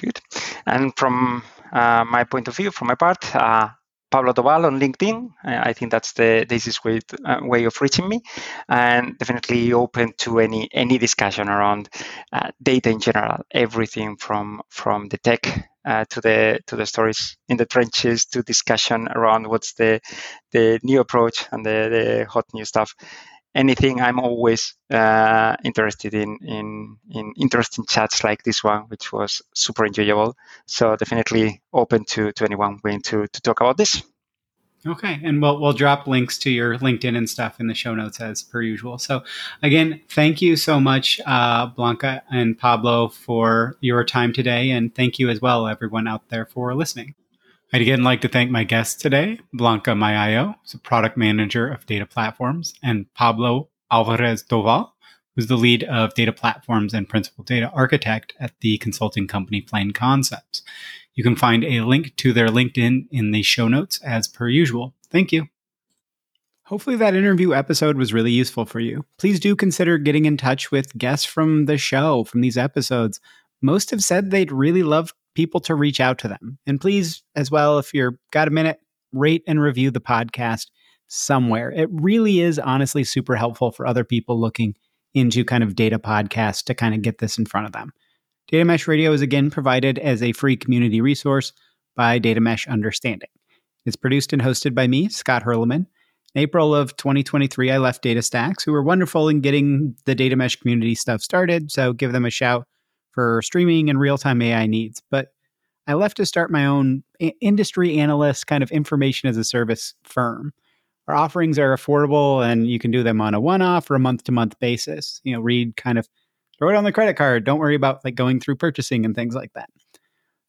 Good. And from uh, my point of view from my part uh, Pablo Doval on LinkedIn. I think that's the easiest way uh, way of reaching me, and definitely open to any any discussion around uh, data in general. Everything from from the tech uh, to the to the stories in the trenches to discussion around what's the the new approach and the, the hot new stuff anything, I'm always uh, interested in, in in interesting chats like this one, which was super enjoyable. So definitely open to, to anyone willing to, to talk about this. Okay, and we'll we'll drop links to your LinkedIn and stuff in the show notes as per usual. So, again, thank you so much, uh, Blanca and Pablo, for your time today, and thank you as well, everyone out there, for listening. I'd again like to thank my guests today, Blanca Mayayo, who's a product manager of data platforms, and Pablo Alvarez Doval, who's the lead of data platforms and principal data architect at the consulting company Plain Concepts. You can find a link to their LinkedIn in the show notes as per usual. Thank you. Hopefully, that interview episode was really useful for you. Please do consider getting in touch with guests from the show, from these episodes. Most have said they'd really love people to reach out to them. And please, as well, if you're got a minute, rate and review the podcast somewhere. It really is honestly super helpful for other people looking into kind of data podcasts to kind of get this in front of them. Data Mesh Radio is again provided as a free community resource by Data Mesh Understanding. It's produced and hosted by me, Scott Hirleman. In April of 2023, I left DataStax, who were wonderful in getting the Data Mesh community stuff started. So give them a shout for streaming and real time AI needs. But I left to start my own industry analyst kind of information as a service firm. Our offerings are affordable and you can do them on a one off or a month to month basis. You know, read kind of throw it on the credit card. Don't worry about like going through purchasing and things like that.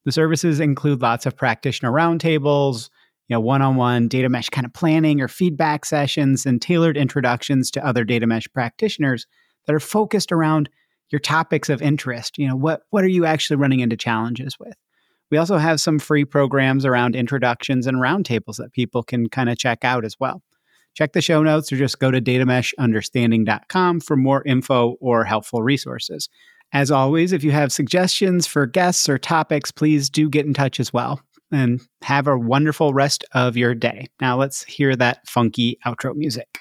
The services include lots of practitioner roundtables, you know, one-on-one data mesh kind of planning or feedback sessions and tailored introductions to other data mesh practitioners that are focused around your topics of interest. You know, what what are you actually running into challenges with? We also have some free programs around introductions and roundtables that people can kind of check out as well. Check the show notes or just go to datameshunderstanding.com for more info or helpful resources. As always, if you have suggestions for guests or topics, please do get in touch as well. and have a wonderful rest of your day. Now let's hear that funky outro music.